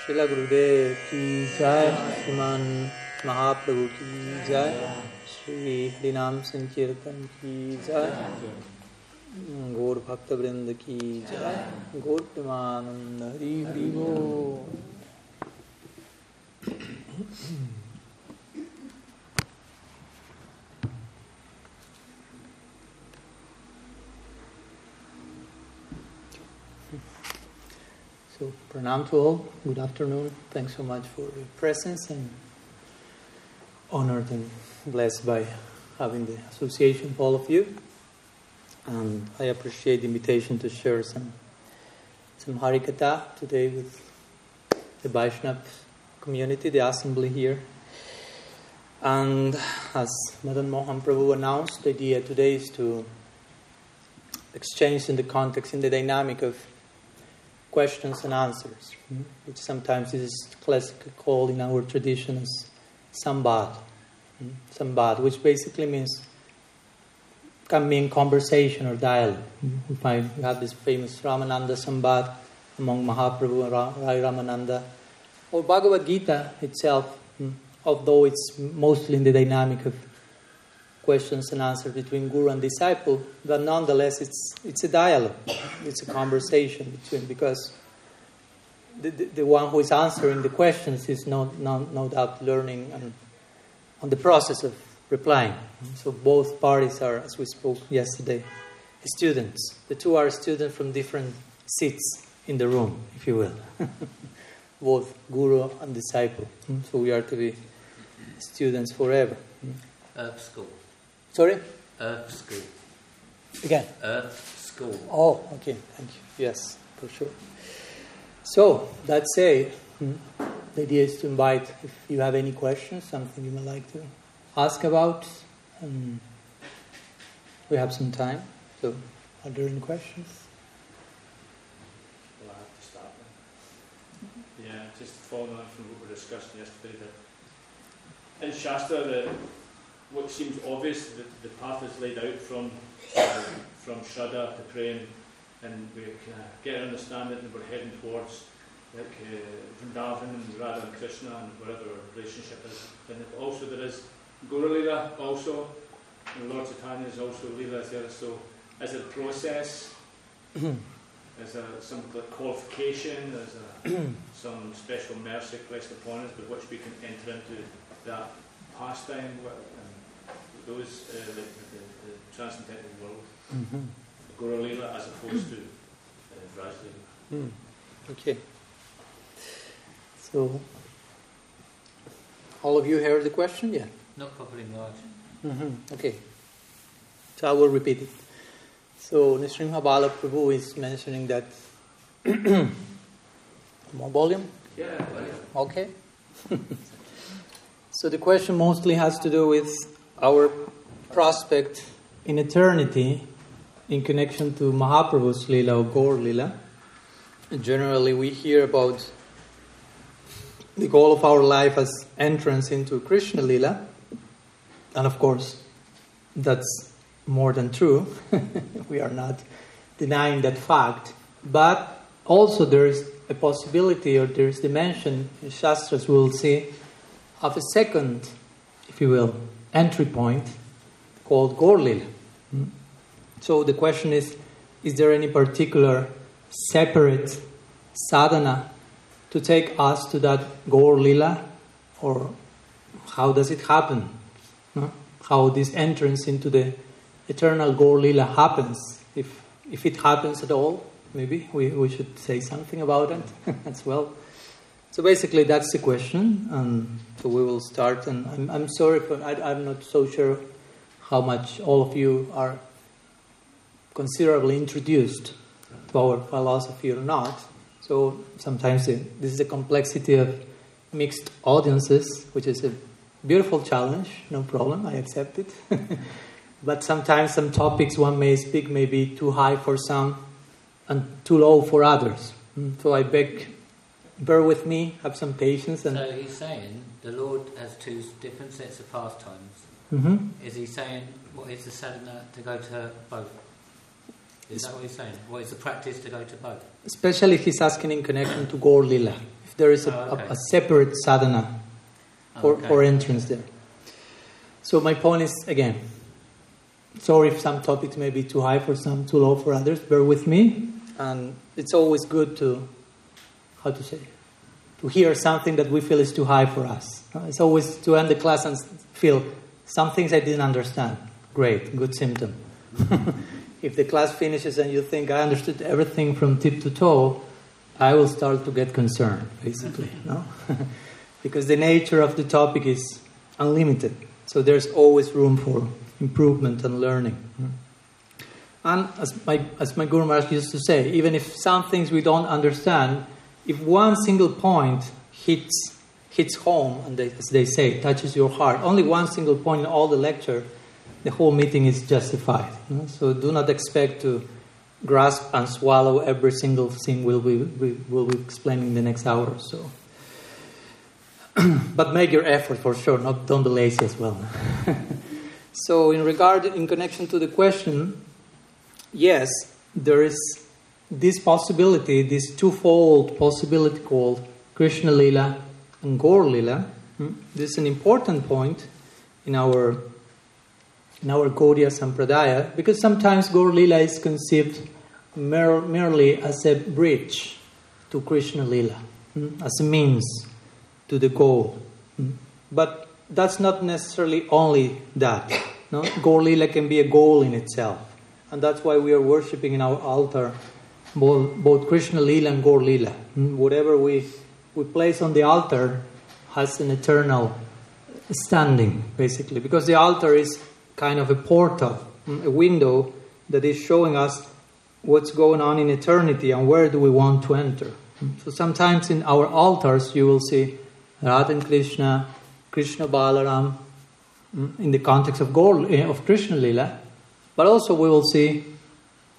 शिला गुरुदेव की जय, श्रीमान महाप्रभु की जय, श्री हरिनाम संकीर्तन की जय गौर भक्त वृंद की जय गौर Premanand, Hari Hari pranam to all. Good afternoon. Thanks so much for your presence and honored and blessed by having the association of all of you. And I appreciate the invitation to share some some Harikatha today with the Vaishnav community, the assembly here. And as Madan Mohan Prabhu announced, the idea today is to exchange in the context, in the dynamic of questions and answers, mm-hmm. which sometimes is classically called in our tradition as sambad. Mm-hmm. Sambad, which basically means can mean conversation or dialogue. Mm-hmm. We find we have this famous Ramananda Sambad among Mahaprabhu and Rai Ramananda. Or Bhagavad Gita itself, although it's mostly in the dynamic of questions and answers between guru and disciple, but nonetheless it's it's a dialogue, it's a conversation between because the, the, the one who is answering the questions is no, no, no doubt learning and on the process of replying. So both parties are, as we spoke yesterday, students. The two are students from different seats in the room, if you will. both guru and disciple. So we are to be students forever. Earth School. Sorry? Earth School. Again? Earth School. Oh, okay, thank you. Yes, for sure. So, that said, the idea is to invite, if you have any questions, something you would like to ask about, um, we have some time. So, are there any questions? Well, I have to start then. Yeah, just following on from what we were discussing yesterday, that in Shastra, the, what seems obvious, the, the path is laid out from uh, from Shraddha to praying, and we can uh, get an understanding that we're heading towards like uh, Vrindavan and Radha and Krishna and whatever our relationship is. And also there is Guru Lila also, and Lord Chaitanya is also Lila there. So as a process, there's a, some qualification, there's a, some special mercy placed upon us, by which we can enter into that pastime, those uh, the, the, the transcendental world, Mm-hmm. Guru Lila, as opposed to uh, Raj Mm. Okay. So, all of you heard the question? Yeah. Not properly large. Mm-hmm. Okay. So I will repeat it. So Nrsimha Bala Prabhu is mentioning that more volume. Yeah, Okay. so the question mostly has to do with our prospect in eternity in connection to Mahaprabhu's Lila or Gaur Lila. Generally, we hear about the goal of our life as entrance into Krishna Lila, and of course, that's more than true. we are not denying that fact, but also there is a possibility, or there is dimension in Shastras we will see of a second, if you will, entry point called Gaur Lila. Hmm. So the question is is there any particular separate sadhana to take us to that Gaur Lila Or how does it happen? No? How this entrance into the eternal Gaur Lila happens? If, if it happens at all, maybe we, we should say something about it as well. So basically, that's the question. And so we will start. And I'm, I'm sorry, for, I, I'm not so sure how much all of you are considerably introduced to our philosophy or not. So sometimes this is the complexity of mixed audiences, which is a beautiful challenge, no problem, I accept it. but sometimes some topics one may speak may be too high for some and too low for others. Mm, so I beg, bear with me, have some patience. And So he's saying the Lord has two different sets of pastimes. Mhm. Is he saying what is the sadhana to go to both? Is that what he's saying? What is the practice to go to both? especially if he's asking in connection to Gaur Lila. If there is a, Oh, okay. a, a separate sadhana for, Okay. for entrance there. So my point is again, sorry if some topics may be too high for some, too low for others. Bear with me, and it's always good to, how to say, to hear something that we feel is too high for us. It's always to end the class and feel some things I didn't understand. Great, good symptom. if the class finishes and you think I understood everything from tip to toe, I will start to get concerned, basically. no? because the nature of the topic is unlimited. So there's always room for improvement and learning. And as my, as my Guru Maharaj used to say, even if some things we don't understand, if one single point hits, hits home, and they, as they say, touches your heart, only one single point in all the lecture, the whole meeting is justified. you know. So do not expect to grasp and swallow every single thing we'll be, we will be explaining in the next hour or so. but make your effort for sure, not, don't be lazy as well. so, in regard, in connection to the question, yes, there is this possibility, this twofold possibility called Krishna Lila and Gaur Lila. Hmm? This is an important point in our in our Gaudiya Sampradaya because sometimes Gaur Lila is conceived mer- merely as a bridge to Krishna Lila, hmm? as a means to the goal. Hmm? But that's not necessarily only that. No? Gaur Lila can be a goal in itself. And that's why we are worshipping in our altar both, both Krishna Lila and Gaur Lila. Whatever we, we place on the altar has an eternal standing, basically, because the altar is kind of a portal, mm, a window that is showing us what's going on in eternity and where do we want to enter. So sometimes in our altars you will see Radha and Krishna, Krishna Balaram, mm, in the context of Gaur, eh, of Krishna Lila, but also we will see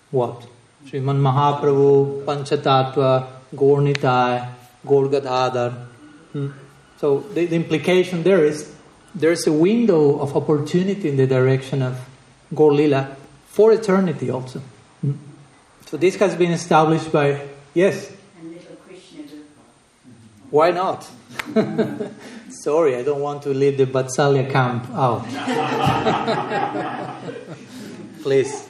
what? Sriman Mahaprabhu, Panchatattva, Gaur Nitai, Gaur Gadadhar. Mm. So the, the implication there is there's a window of opportunity in the direction of Gaur Lila for eternity also. Mm. So this has been established by, yes, And little Krishna Rupa. why not? Sorry, I don't want to leave the Vatsalya camp out. Please.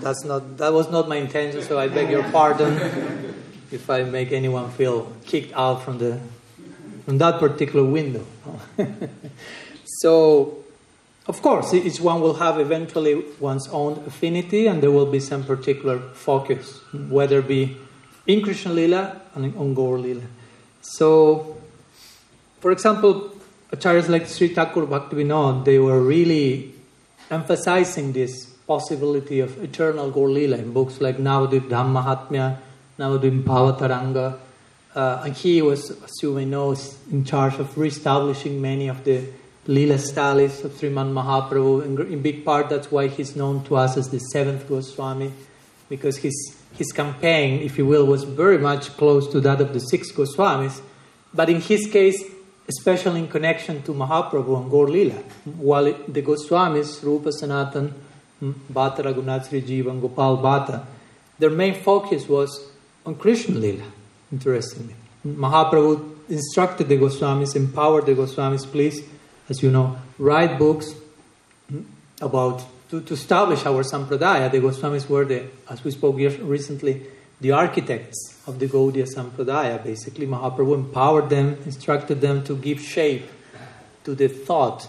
That's not that was not my intention, so I beg your pardon if I make anyone feel kicked out from the from that particular window. so of course, each one will have eventually one's own affinity, and there will be some particular focus, whether it be in Krishna Lila and on Gaur Lila. So, for example, acharyas like Sri Thakur Bhaktivinoda, they were really emphasizing this possibility of eternal Gaur in books like Navadvip Dham Mahatmya, Navadvip Bhavataranga. Uh, and he was, as you may know, in charge of reestablishing many of the Lila styles of Sriman Mahaprabhu. In, in big part, that's why he's known to us as the seventh Goswami, because his, his campaign, if you will, was very much close to that of the six Goswamis. But in his case, especially in connection to Mahaprabhu and Gaur Lila, while the Goswamis, Rupa Sanatan, Bhatta Raghunath Jiva, and Gopal Bhatta, their main focus was on Krishna Lila, interestingly. Mahaprabhu instructed the Goswamis, empowered the Goswamis, please, as you know, write books hmm, about, to, to establish our Sampradaya. The Goswamis were, the, as we spoke recently, the architects of the Gaudiya Sampradaya. Basically, Mahaprabhu empowered them, instructed them to give shape to the thought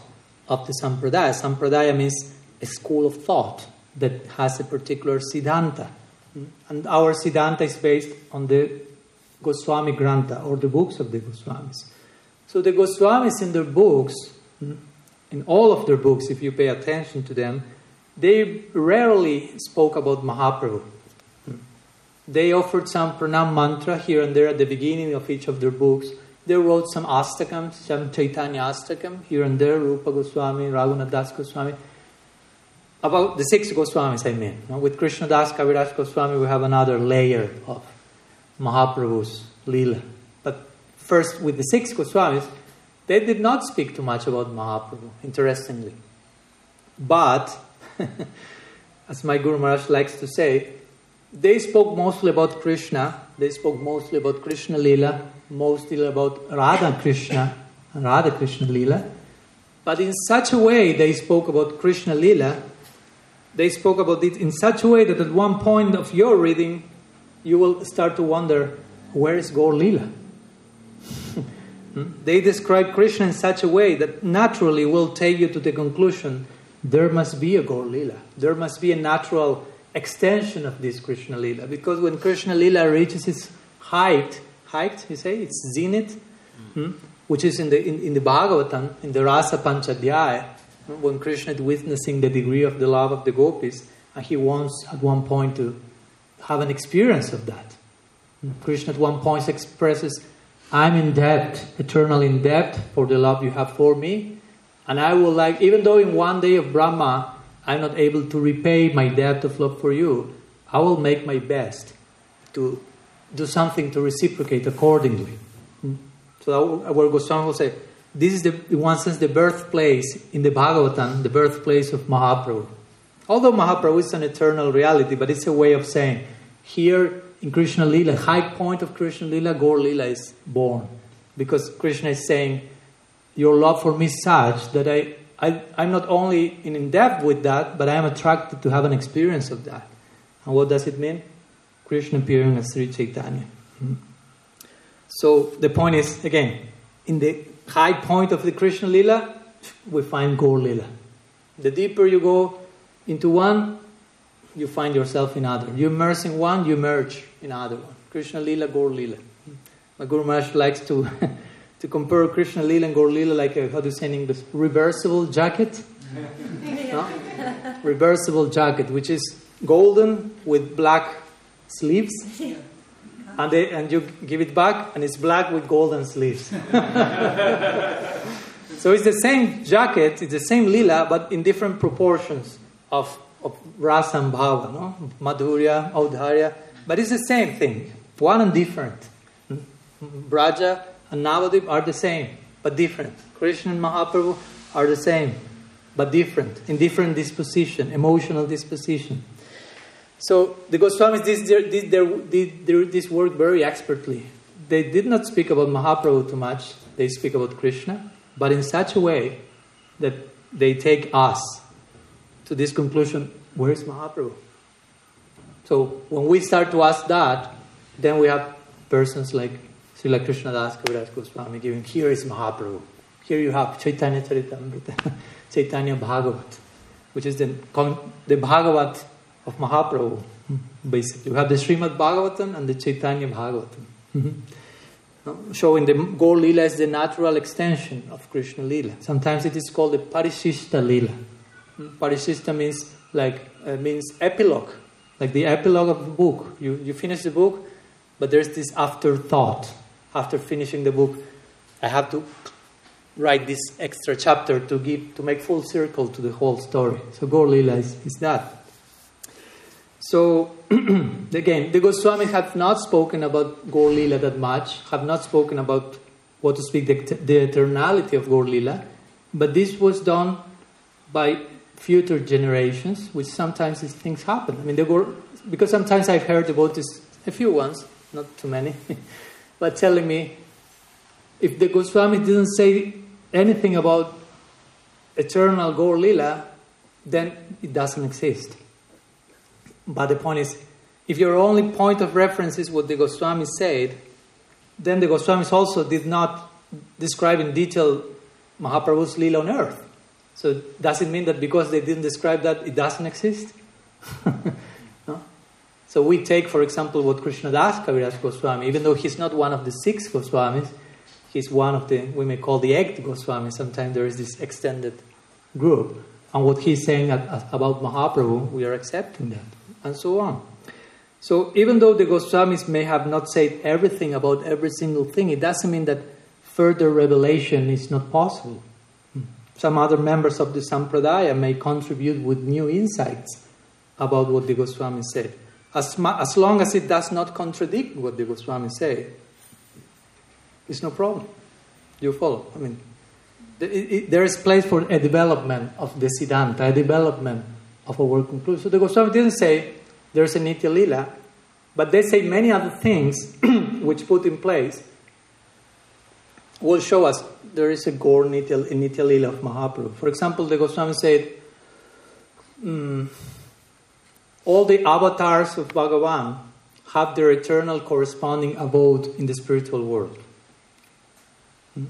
of the Sampradaya. Sampradaya means a school of thought that has a particular Siddhanta. And our Siddhanta is based on the Goswami Grantha or the books of the Goswamis. So the Goswamis in their books, in all of their books, if you pay attention to them, they rarely spoke about Mahaprabhu. They offered some pranam mantra here and there at the beginning of each of their books. They wrote some astakam, some Chaitanya astakam here and there, Rupa Goswami, Raghunath Das Goswami. About the six Goswamis, I mean. With Krishna Das Kaviraj Goswami, we have another layer of Mahaprabhu's Leela. But first, with the six Goswamis, they did not speak too much about Mahaprabhu, interestingly. But, as my Guru Maharaj likes to say, they spoke mostly about Krishna they spoke mostly about Krishna Lila, mostly about Radha Krishna, Radha Krishna Lila. But in such a way, they spoke about Krishna Lila, they spoke about it in such a way that at one point of your reading, you will start to wonder where is Gaur Lila? they describe Krishna in such a way that naturally will take you to the conclusion there must be a Gaur Lila. There must be a natural extension of this Krishna Lila. Because when Krishna Lila reaches its height, height, you say, its zenith, hmm, which is in the, in, in, the Bhagavatam, in the Rasa Panchadhyaya, when Krishna is witnessing the degree of the love of the gopis, and he wants at one point to have an experience of that. Krishna at one point expresses, I'm in debt, eternal in debt for the love you have for me. And I will like, even though in one day of Brahma I'm not able to repay my debt of love for you, I will make my best to do something to reciprocate accordingly. Hmm? So our Goswami will say, this is the, in one sense the birthplace in the Bhagavatam, the birthplace of Mahaprabhu. Although Mahaprabhu is an eternal reality, but it's a way of saying, here in Krishna Lila, high point of Krishna Lila, Gaur Lila is born. Because Krishna is saying, Your love for me is such that I, I, I'm not only in depth with that, but I am attracted to have an experience of that. And what does it mean? Krishna appearing as Sri Chaitanya. Hmm. So the point is, again, in the high point of the Krishna Lila, we find Gaur Lila. The deeper you go into one, you find yourself in other. You immerse in one, you merge in other one. Krishna Lila, Gaur Lila. My Guru Maharaj likes to, to compare Krishna Lila and Gaur Lila like a, how do you say in English, reversible jacket? no? Reversible jacket, which is golden with black sleeves. And, they, and you give it back, and it's black with golden sleeves. so it's the same jacket, it's the same lila, but in different proportions of of rasa and bhava, no? Madhurya, Audarya, but it's the same thing, one and different. Hmm? Hmm, hmm. Braja and Navadip are the same, but different. Krishna and Mahaprabhu are the same, but different, in different disposition, emotional disposition. So the Goswamis did, did, did, did this work very expertly. They did not speak about Mahaprabhu too much, they speak about Krishna, but in such a way that they take us to this conclusion where is Mahaprabhu? So when we start to ask that, then we have persons like Srila Krishnadas Kaviraj Goswami giving, here is Mahaprabhu. Here you have Chaitanya Charitamrita, Chaitanya Bhagavat, which is the, the Bhagavat of Mahaprabhu, basically. You have the Srimad Bhagavatam and the Chaitanya Bhagavatam. Showing the Gaur Lila is the natural extension of Krishna Lila. Sometimes it is called the Parishishta Lila. Parishishta means like uh, means epilogue, like the epilogue of the book. You you finish the book, but there's this afterthought after finishing the book. I have to write this extra chapter to give to make full circle to the whole story. So Gaur Lila is, is that. So again, the Goswami have not spoken about Gaur Lila that much, have not spoken about what to speak the, the eternality of Gaur Lila, but this was done by future generations, which sometimes these things happen. I mean, they were, because sometimes I've heard about this, a few ones, not too many, but telling me if the Goswami didn't say anything about eternal Gaur Lila, then it doesn't exist. But the point is, if your only point of reference is what the Goswami said, then the Goswamis also did not describe in detail Mahaprabhu's Lila on earth. So does it mean that because they didn't describe that, it doesn't exist? So we take, for example, what Krishnadas Kaviraj Goswami, even though he's not one of the six Goswamis, he's one of the, we may call the eighth Goswami. Sometimes there is this extended group. And what he's saying about Mahaprabhu, we are accepting that, and so on. So even though the Goswamis may have not said everything about every single thing, it doesn't mean that further revelation is not possible. Some other members of the Sampradaya may contribute with new insights about what the Goswami said. As, as long as it does not contradict what the Goswami say, it's no problem. You follow? I mean, it, it, there is place for a development of the Siddhanta, a development of our conclusion. So the Goswami didn't say there's a Nitya Lila, But they say many other things which put in place will show us there is a Gaur Nitya, Nitya Lila of Mahaprabhu. For example, the Goswami said, mm, all the avatars of Bhagavan have their eternal corresponding abode in the spiritual world. Hmm?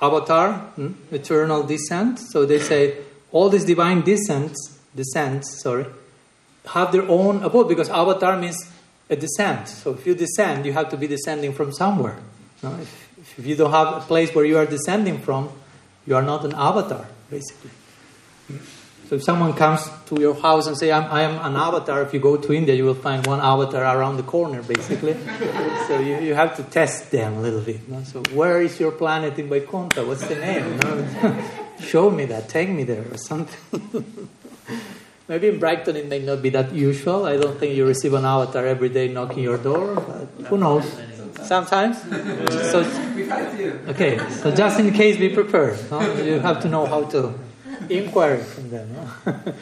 Avatar, hmm? eternal descent. So they say all these divine descents, descents, sorry, have their own abode because avatar means a descent. So if you descend, you have to be descending from somewhere. No? If, if you don't have a place where you are descending from, you are not an avatar, basically. So if someone comes to your house and say, I'm, I am an avatar, if you go to India, you will find one avatar around the corner, basically. so you, you have to test them a little bit. No? So where is your planet in Vaikuntha? What's the name? No? Show me that. Take me there or something. Maybe in Brighton it may not be that usual. I don't think you receive an avatar every day knocking your door, but who knows? Sometimes. So, okay, so just in case, be prepared. No? You have to know how to inquire from them.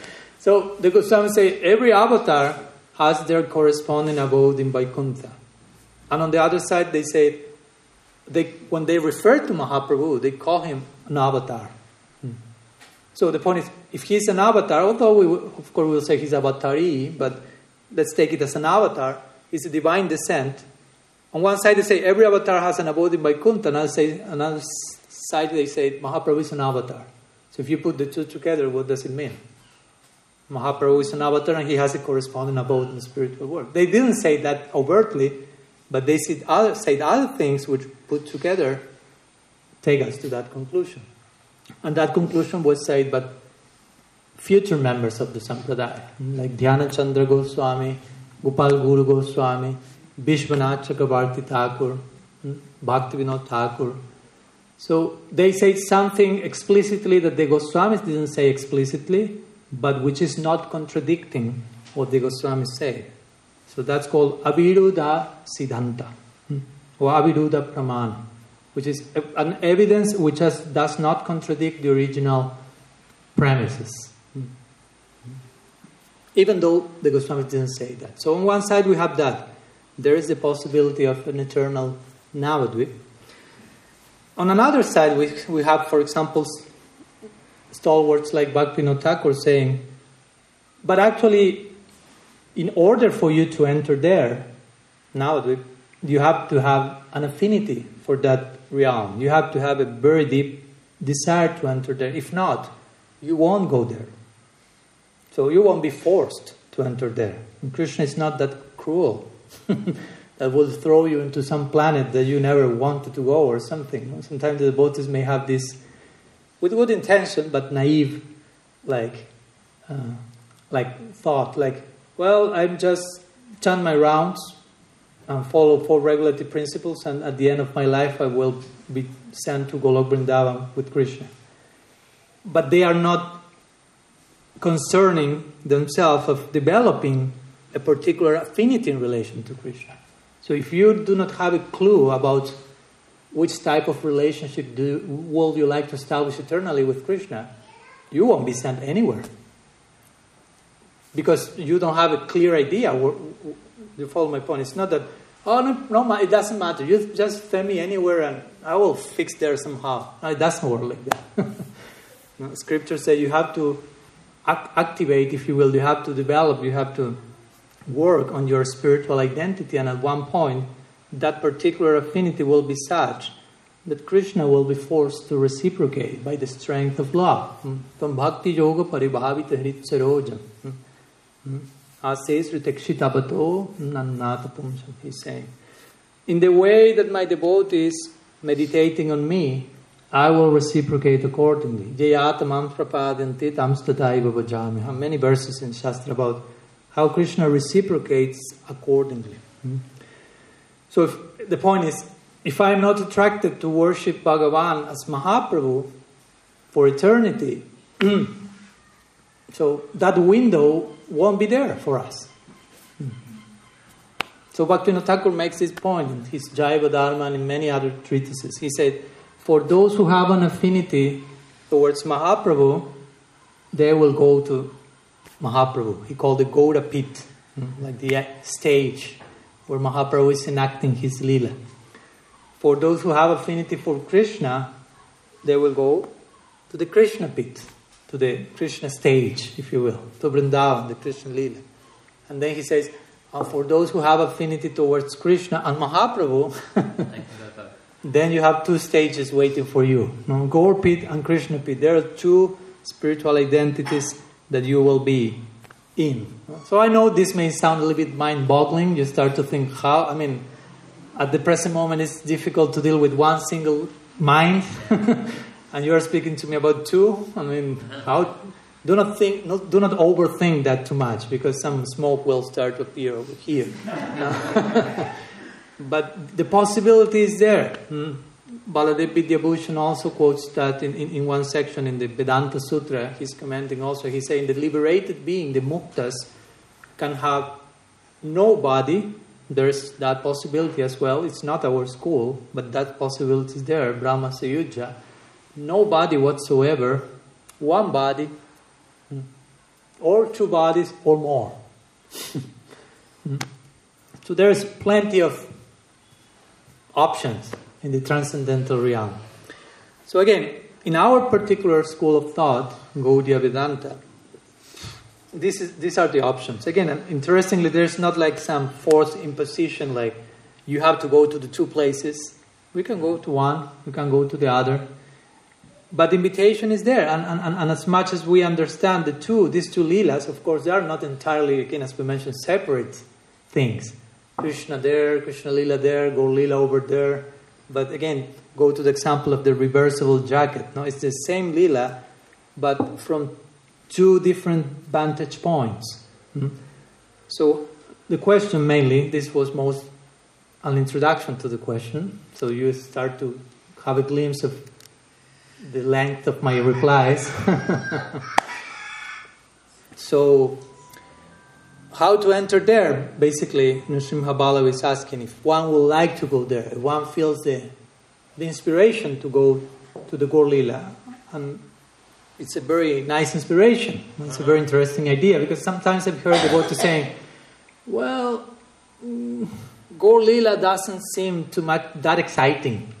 So the Goswami say every avatar has their corresponding abode in Vaikuntha. And on the other side, they say, they, when they refer to Mahaprabhu, they call him an avatar. Hmm. So the point is, if he's an avatar, although we of course we'll say he's avatari, but let's take it as an avatar, he's a divine descent. On one side they say every avatar has an abode in Vaikuntha, another, say, another side they say Mahaprabhu is an avatar. So if you put the two together, what does it mean? Mahaprabhu is an avatar and he has a corresponding abode in the spiritual world. They didn't say that overtly, but they said other, said other things which put together take us to that conclusion. And that conclusion was said by future members of the Sampradaya, like Dhyana Chandra Goswami, Gopal Guru Goswami, Vishwanath Chakrabarti Thakur, hmm, Bhakti Vinod Thakur. So they say something explicitly that the Goswamis didn't say explicitly, but which is not contradicting what the Goswamis say. So that's called Aviruddha Siddhanta hmm, or Aviruddha Pramana which is an evidence which has, does not contradict the original premises. Hmm, hmm. Even though the Goswamis didn't say that. So, on one side, we have that. There is the possibility of an eternal Navadvip. On another side, we, we have, for example, stalwarts like Bhaktivinoda Thakur saying, but actually, in order for you to enter there, now you have to have an affinity for that realm. You have to have a very deep desire to enter there. If not, you won't go there. So you won't be forced to enter there. And Krishna is not that cruel that will throw you into some planet that you never wanted to go or something. Sometimes the devotees may have this, with good intention, but naive, like, uh, like thought, like, well, I'm just chant my rounds, and follow four regulative principles, and at the end of my life, I will be sent to Golok Vrindavan with Krishna. But they are not concerning themselves of developing a particular affinity in relation to Krishna. So if you do not have a clue about which type of relationship do, will you like to establish eternally with Krishna, you won't be sent anywhere. Because you don't have a clear idea you follow my point? It's not that, oh, no, no, it doesn't matter. You just send me anywhere and I will fix there somehow. No, it doesn't work like that. no, scripture says you have to activate, if you will, you have to develop, you have to work on your spiritual identity. And at one point, that particular affinity will be such that Krishna will be forced to reciprocate by the strength of love. Hmm? Tam bhakti yoga. Hmm? Hmm? He's saying. In the way that my devotee is meditating on me, I will reciprocate accordingly. Many verses in Shastra about how Krishna reciprocates accordingly. Hmm? So if, the point is, if I am not attracted to worship Bhagavan as Mahaprabhu for eternity, so that window won't be there for us. So Bhaktivinoda Thakur makes this point in his Jaiva Dharma and in many other treatises. He said, for those who have an affinity towards Mahaprabhu, they will go to Mahaprabhu. He called it Gaura Pit, like the stage where Mahaprabhu is enacting his lila. For those who have affinity for Krishna, they will go to the Krishna pit, to the Krishna stage, if you will, to Vrindavan, the Krishna lila. And then he says, uh, for those who have affinity towards Krishna and Mahaprabhu, then you have two stages waiting for you. No? Gaur Pit and Krishna Pit. There are two spiritual identities that you will be in. So I know this may sound a little bit mind-boggling. You start to think how. I mean, at the present moment, it's difficult to deal with one single mind, and you are speaking to me about two. I mean, how? Do not think. Do not overthink that too much, because some smoke will start to appear over here. but the possibility is there. Hmm? Baladev Vidyabhushan also quotes that in, in, in, one section in the Vedanta Sutra. He's commenting also. He's saying the liberated being, the muktas, can have no body. There's that possibility as well. It's not our school, but that possibility is there. Brahma Sayuja. No body whatsoever, one body, or two bodies, or more. So there's plenty of options in the transcendental realm. So, again, in our particular school of thought, Gaudiya Vedanta, this is, these are the options. Again, interestingly, there's not like some forced imposition, like you have to go to the two places. We can go to one, we can go to the other. But the invitation is there, and, and, and as much as we understand the two, these two leelas, of course, they are not entirely, again, as we mentioned, separate things. Krishna there, Krishna Lila there, Gaur Lila over there. But again, go to the example of the reversible jacket. No, it's the same Lila, but from two different vantage points. Mm-hmm. So the question mainly, this was most an introduction to the question. So you start to have a glimpse of the length of my replies. so how to enter there, basically, Nrsimha Balav is asking if one would like to go there, if one feels the, the inspiration to go to the Gaur Lila. And it's a very nice inspiration. It's a very interesting idea because sometimes I've heard the devotees saying, well, mm, Gaur Lila doesn't seem too much that exciting.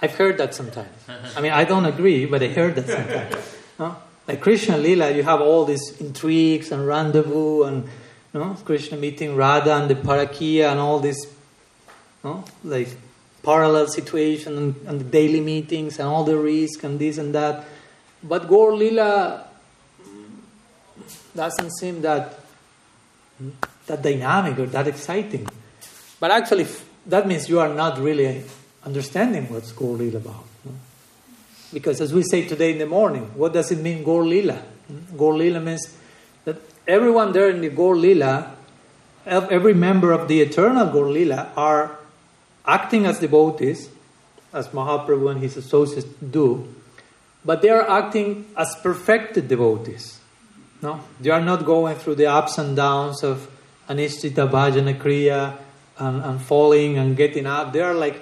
I've heard that sometimes. I mean, I don't agree, but I heard that sometimes. No? Like Krishna Lila, you have all these intrigues and rendezvous and no? Krishna meeting Radha and the Parakiya and all this, no? like parallel situation and, and, the daily meetings and all the risk and this and that. But Gaur Lila doesn't seem that hmm, that dynamic or that exciting. But actually, that means you are not really understanding what's Gaur Lila about. No? Because as we say today in the morning, what does it mean Gaur Lila? Hmm? Gaur Lila means everyone there in the Gaur Lila, every member of the eternal Gaur Lila are acting as devotees, as Mahaprabhu and his associates do, but they are acting as perfected devotees. No? They are not going through the ups and downs of anishtita bhajana kriya and, and falling and getting up. They are like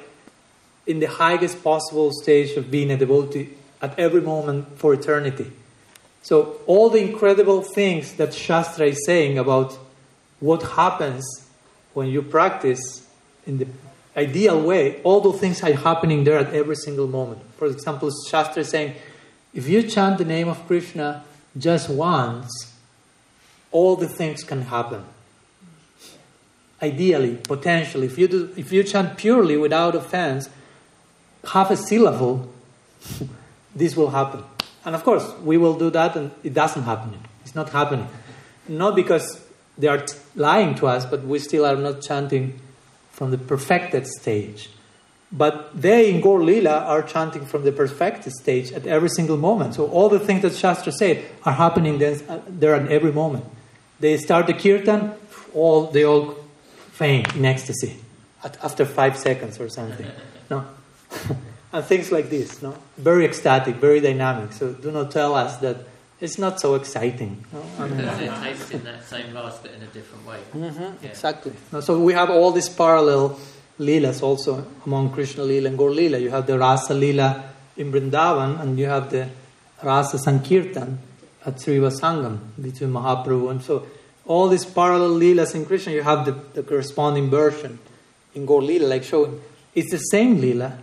in the highest possible stage of being a devotee at every moment for eternity. So, all the incredible things that Shastra is saying about what happens when you practice in the ideal way, all those things are happening there at every single moment. For example, Shastra is saying, if you chant the name of Krishna just once, all the things can happen. Ideally, potentially, if you, do, if you chant purely without offense, half a syllable, this will happen. And of course, we will do that, and it doesn't happen. It's not happening. Not because they are t- lying to us, but we still are not chanting from the perfected stage. But they in Gaur Lila are chanting from the perfected stage at every single moment. So all the things that Shastra say are happening uh, there at every moment. They start the kirtan, all they all faint in ecstasy after five seconds or something. No. and things like this. No, very ecstatic, very dynamic. So do not tell us that it's not so exciting. No? I mean, it tastes in that same glass, but in a different way. Mm-hmm, yeah. Exactly. No, so we have all these parallel leelas also among Krishna lila and Gaur Leela. You have the Rasa lila in Vrindavan, and you have the Rasa Sankirtan at Srivas Angan between Mahaprabhu. And so all these parallel Leelas in Krishna, you have the, the corresponding version in Gaur Leela, like showing it's the same Leela,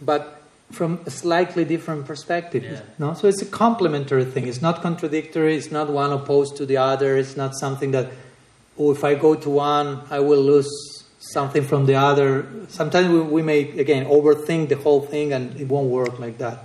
but from a slightly different perspective. Yeah. No? So it's a complementary thing. It's not contradictory, it's not one opposed to the other, it's not something that, oh, if I go to one, I will lose something from the other. Sometimes we, we may, again, overthink the whole thing and it won't work like that.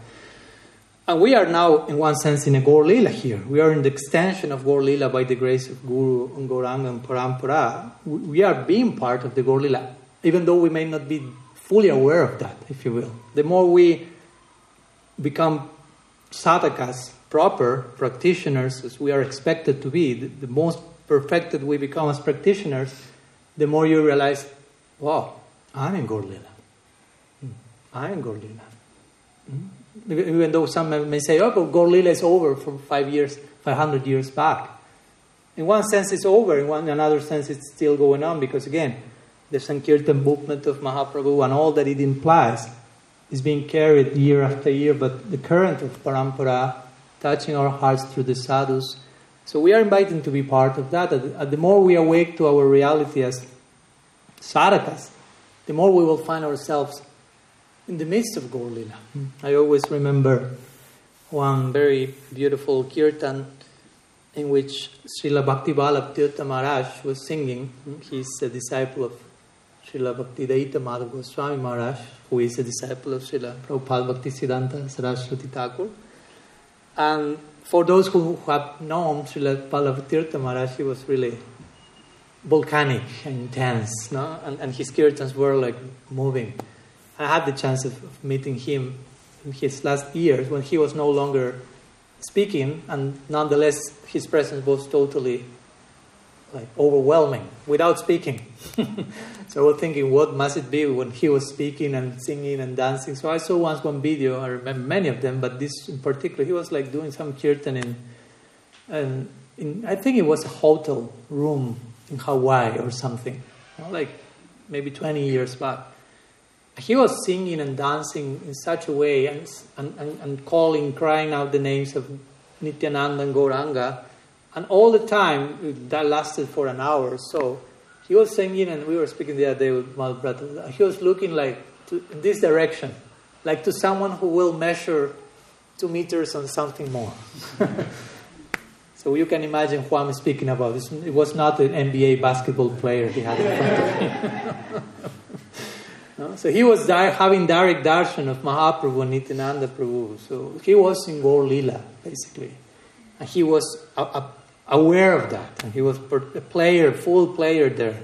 And we are now, in one sense, in a Gaur Lila here. We are in the extension of Gaur Lila by the grace of Guru and Gauranga and Parampara. We we are being part of the Gaur Lila, even though we may not be fully aware of that, if you will. The more we become sadhakas, proper practitioners, as we are expected to be, the, the most perfected we become as practitioners, the more you realize, wow, I'm in Gaur Lila. Hmm, I'm in Gaur Lila. Hmm? Even though some may say, oh, but Gaur Lila is over from five years, 500 years back. In one sense, it's over. In one another sense, it's still going on because, again, the Sankirtan movement of Mahaprabhu and all that it implies is being carried year after year, but the current of Parampara touching our hearts through the sadhus. So we are invited to be part of that. The more we awake to our reality as sadhakas, the more we will find ourselves in the midst of Gaur Lila. Hmm. I always remember one very beautiful kirtan in which Srila Bhakti Tirtha Maharaj was singing. Hmm. He's a disciple of Srila Bhakti Dayita Madhav Goswami Maharaj, who is a disciple of Srila Prabhupada Bhakti Siddhanta Saraswati Thakur. And for those who have known Srila Tirtha Maharaj, he was really volcanic and intense, no? and, and his kirtans were like moving. I had the chance of, of meeting him in his last years when he was no longer speaking, and nonetheless his presence was totally like overwhelming without speaking. so I was thinking, what must it be when he was speaking and singing and dancing? So I saw once one video. I remember many of them, but this in particular, he was like doing some kirtan in, and in, I think it was a hotel room in Hawaii or something, you know, like maybe 20 years back. He was singing and dancing in such a way and, and, and, and calling, crying out the names of Nityananda and Gauranga and all the time, that lasted for an hour or so, he was singing, and we were speaking the other day with my brother. He was looking like to, in this direction, like to someone who will measure two meters on something more. so you can imagine who I'm speaking about. It was not an NBA basketball player he had in front of him. So he was di- having direct darshan of Mahaprabhu and Nityananda Prabhu. So he was in Gaur Lila, basically. And he was a, a aware of that. And he was a player, full player there.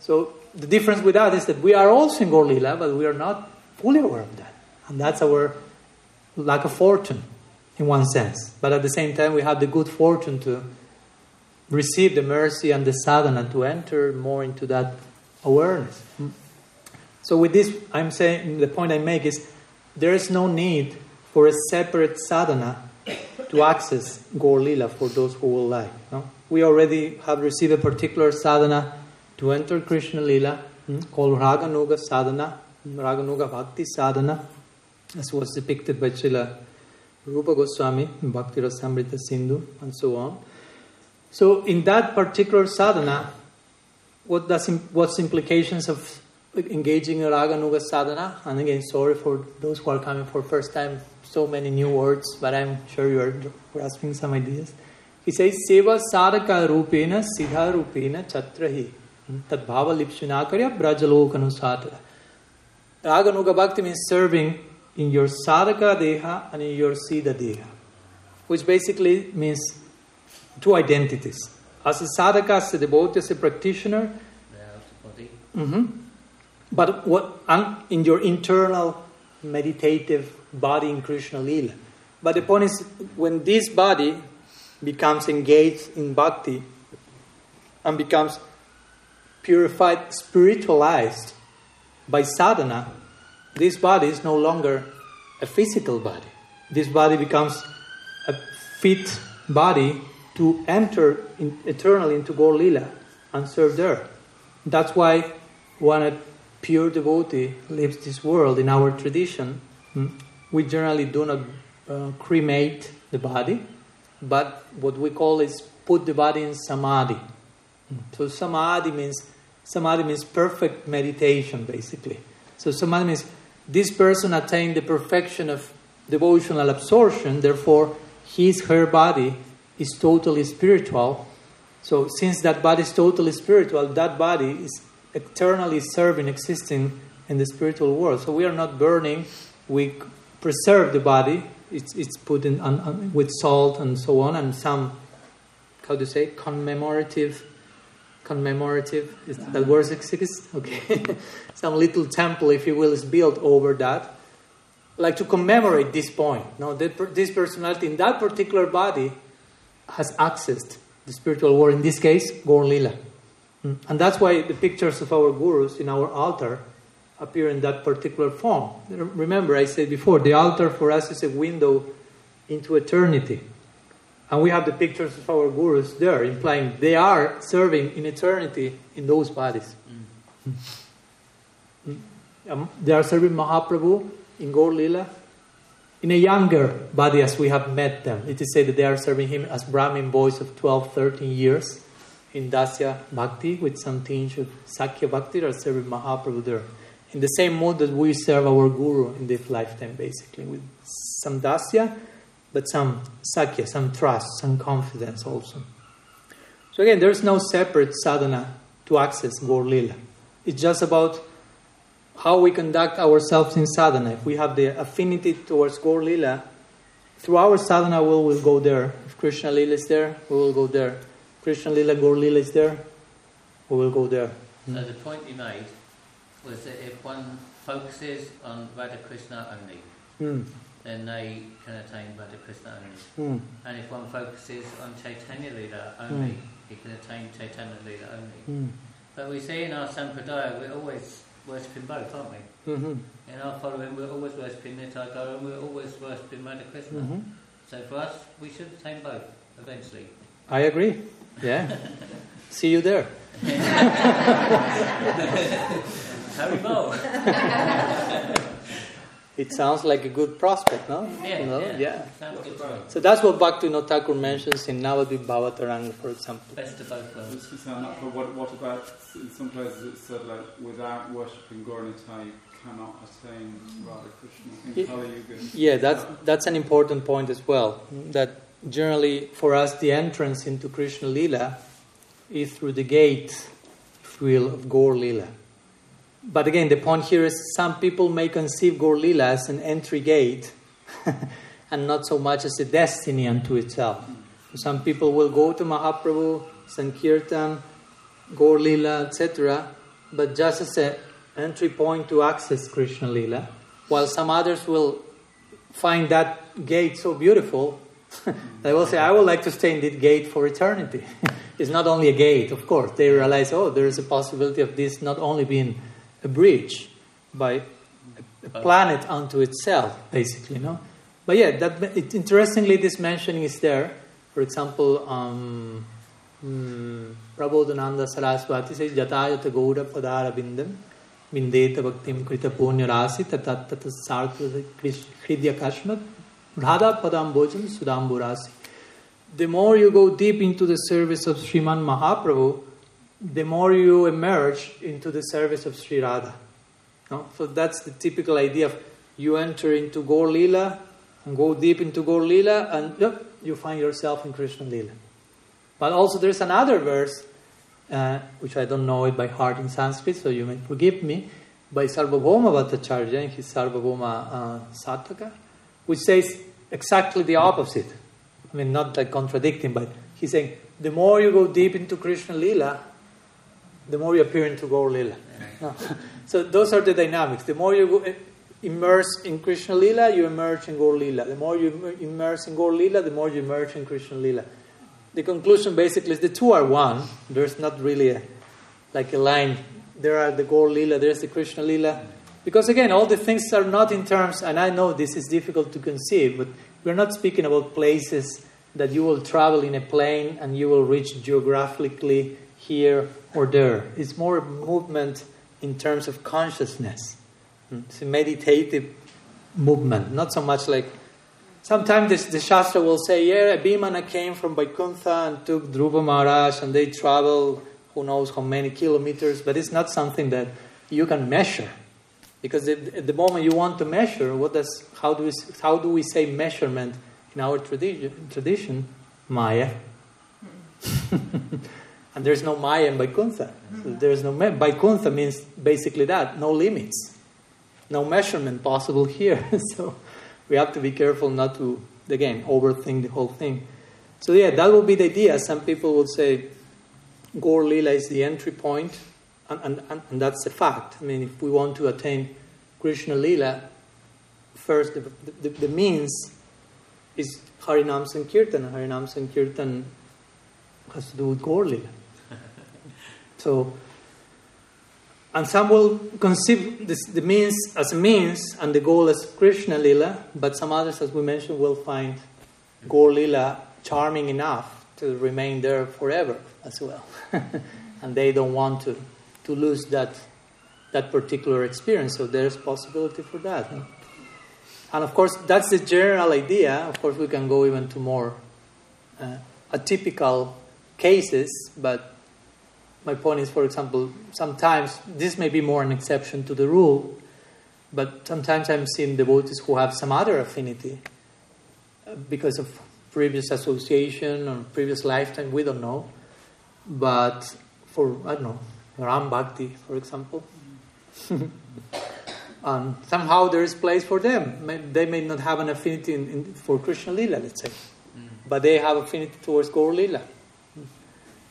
So the difference with that is that we are also in Gaur but we are not fully aware of that. And that's our lack of fortune, in one sense. But at the same time, we have the good fortune to receive the mercy and the sadhana to enter more into that awareness. So with this, I'm saying the point I make is there is no need for a separate sadhana to access Gaur Lila for those who will like. No? We already have received a particular sadhana to enter Krishna Lila hmm, called Raganuga sadhana, Raganuga Bhakti sadhana, as was depicted by Srila Rupa Goswami Bhakti Rasamrita Sindhu and so on. So in that particular sadhana, what does what's implications of engaging in Raganuga sadhana? And again, sorry for those who are coming for first time so many new words, but I'm sure you are grasping some ideas. He says, Seva sadhaka rupena siddha rupena chatrahi tad bhava lipsunakarya brajalokanu satara. Raganuga bhakti means serving in your sadhaka deha and in your siddha deha, which basically means two identities. As a sadhaka, as a devotee, as a practitioner, mm-hmm, but what in your internal meditative body in Krishna Lila. But the point is, when this body becomes engaged in bhakti and becomes purified, spiritualized by sadhana, this body is no longer a physical body. This body becomes a fit body to enter in, eternally into Gaur Lila and serve there. That's why when a pure devotee leaves this world in our tradition, hmm, we generally do not uh, cremate the body, but what we call is put the body in samadhi. So samadhi means samadhi means perfect meditation, basically. So samadhi means this person attained the perfection of devotional absorption, therefore his her body is totally spiritual. So since that body is totally spiritual, that body is eternally serving, existing in the spiritual world. So we are not burning, we preserve the body. It's, it's put in on, on, with salt and so on, and some, how do you say, commemorative, commemorative, is that uh-huh. word exists? Okay. some little temple, if you will, is built over that. Like to commemorate this point. No, this personality in that particular body has accessed the spiritual world, in this case, Gaur Lila. Mm. And that's why the pictures of our gurus in our altar appear in that particular form. Remember, I said before, the altar for us is a window into eternity. And we have the pictures of our gurus there, implying they are serving in eternity in those bodies. Mm. Um, they are serving Mahaprabhu in Gaur Lila in a younger body as we have met them. It is said that they are serving him as Brahmin boys of 12, 13 years in Dasya Bhakti with some tinge of Sakya Bhakti. or serving Mahaprabhu there in the same mode that we serve our guru in this lifetime, basically, with some dasya, but some sakya, some trust, some confidence also. So again, there's no separate sadhana to access Gaur Lila. It's just about how we conduct ourselves in sadhana. If we have the affinity towards Gaur Lila, through our sadhana we will go there. If Krishna Lila is there, we will go there. Krishna Lila, Gaur Lila is there, we will go there. So the point you made was that if one focuses on Radha Krishna only, mm. then they can attain Radha Krishna only. Mm. And if one focuses on Chaitanya Lila only, mm. he can attain Chaitanya Lila only. Hmm. But we see in our Sampradaya, we're always worshipping both, aren't we? Mm-hmm. In our following, we're always worshipping Nitai and we're always worshipping Radha Krishna. Mm-hmm. So for us, we should attain both eventually. I agree. Yeah. See you there. How we both It sounds like a good prospect, no? Yeah. You know? yeah. yeah. So that's what Bhakti Thakur mentions in Navadvip Bhavataranga, for example. Best of both worlds. But what, what about, in some places it said like, without worshipping Gauranitai, you cannot attain Radha Krishna. Yeah, that's, that's an important point as well. That generally, for us, the entrance into Krishna Lila is through the gate, if will, of Gaur Lila but again, the point here is some people may conceive Gaur Lila as an entry gate and not so much as a destiny unto itself. Some people will go to Mahaprabhu, Sankirtan, Gaur Lila, etc., but just as an entry point to access Krishna Lila, while some others will find that gate so beautiful, they will say, I would like to stay in that gate for eternity. it's not only a gate, of course. They realize, oh, there is a possibility of this not only being a bridge by a planet unto itself, basically, no? But yeah, that it, interestingly, this mentioning is there. For example, um, hmm, Prabodhananda Saraswati says, Jatayata Gaura Padara Bindam Vindeta Bhaktim Krita Punya Rasi Tatat Tatat Hridya Kashmat Radha Padam Bhojam Sudambu Rasi. The more you go deep into the service of Sriman Mahaprabhu, the more you emerge into the service of Sri Radha. No? So that's the typical idea of you enter into Gaur Lila and go deep into Gaur Lila and you find yourself in Krishna Lila. But also there's another verse, uh, which I don't know it by heart in Sanskrit, so you may forgive me, by Sarvabhauma Bhattacharya in his Sarvabhauma uh, Sataka, which says exactly the opposite. I mean, not like contradicting, but he's saying the more you go deep into Krishna Lila, the more you appear into Gaur Lila. No. So those are the dynamics. The more you eh, immerse in Krishna Lila, you emerge in Gaur Lila. The more you immerse in Gaur Lila, the more you emerge in Krishna Lila. The conclusion basically is the two are one. There's not really a, like a line. There are the Gaur Lila, there's the Krishna Lila. Because again, all the things are not in terms, and I know this is difficult to conceive, but we're not speaking about places that you will travel in a plane and you will reach geographically here or there. It's more movement in terms of consciousness. Hmm. It's a meditative movement, not so much like sometimes the, the Shastra will say, yeah, a Vimana came from Vaikuntha and took Dhruva Maharaj and they traveled who knows how many kilometers, but it's not something that you can measure. Because at the moment you want to measure, what does, how, do we, how do we say measurement in our tradition? tradition? Maya. and there's no Maya in Vaikuntha. So there's no Vaikuntha means basically that, no limits, no measurement possible here. so we have to be careful not to, again, overthink the whole thing. So yeah, that would be the idea. Some people would say Gaur Lila is the entry point, and, and, and, and that's a fact. I mean, if we want to attain Krishna Lila, first the, the, the means is Harinam Sankirtan. Harinam Sankirtan has to do with Gaur Lila. so, and some will conceive this, the means as a means and the goal as Krishna Lila, but some others, as we mentioned, will find Gaur Lila charming enough to remain there forever as well. and they don't want to, to lose that, that particular experience, so there's possibility for that. And of course, that's the general idea. Of course, we can go even to more uh, atypical cases, but my point is, for example, sometimes this may be more an exception to the rule, but sometimes I'm seeing devotees who have some other affinity uh, because of previous association or previous lifetime, we don't know. But for, I don't know, Ram Bhakti, for example, and somehow there is place for them. They may not have an affinity in, in, for Krishna Lila, let's say, mm. but they have affinity towards Gaur Lila.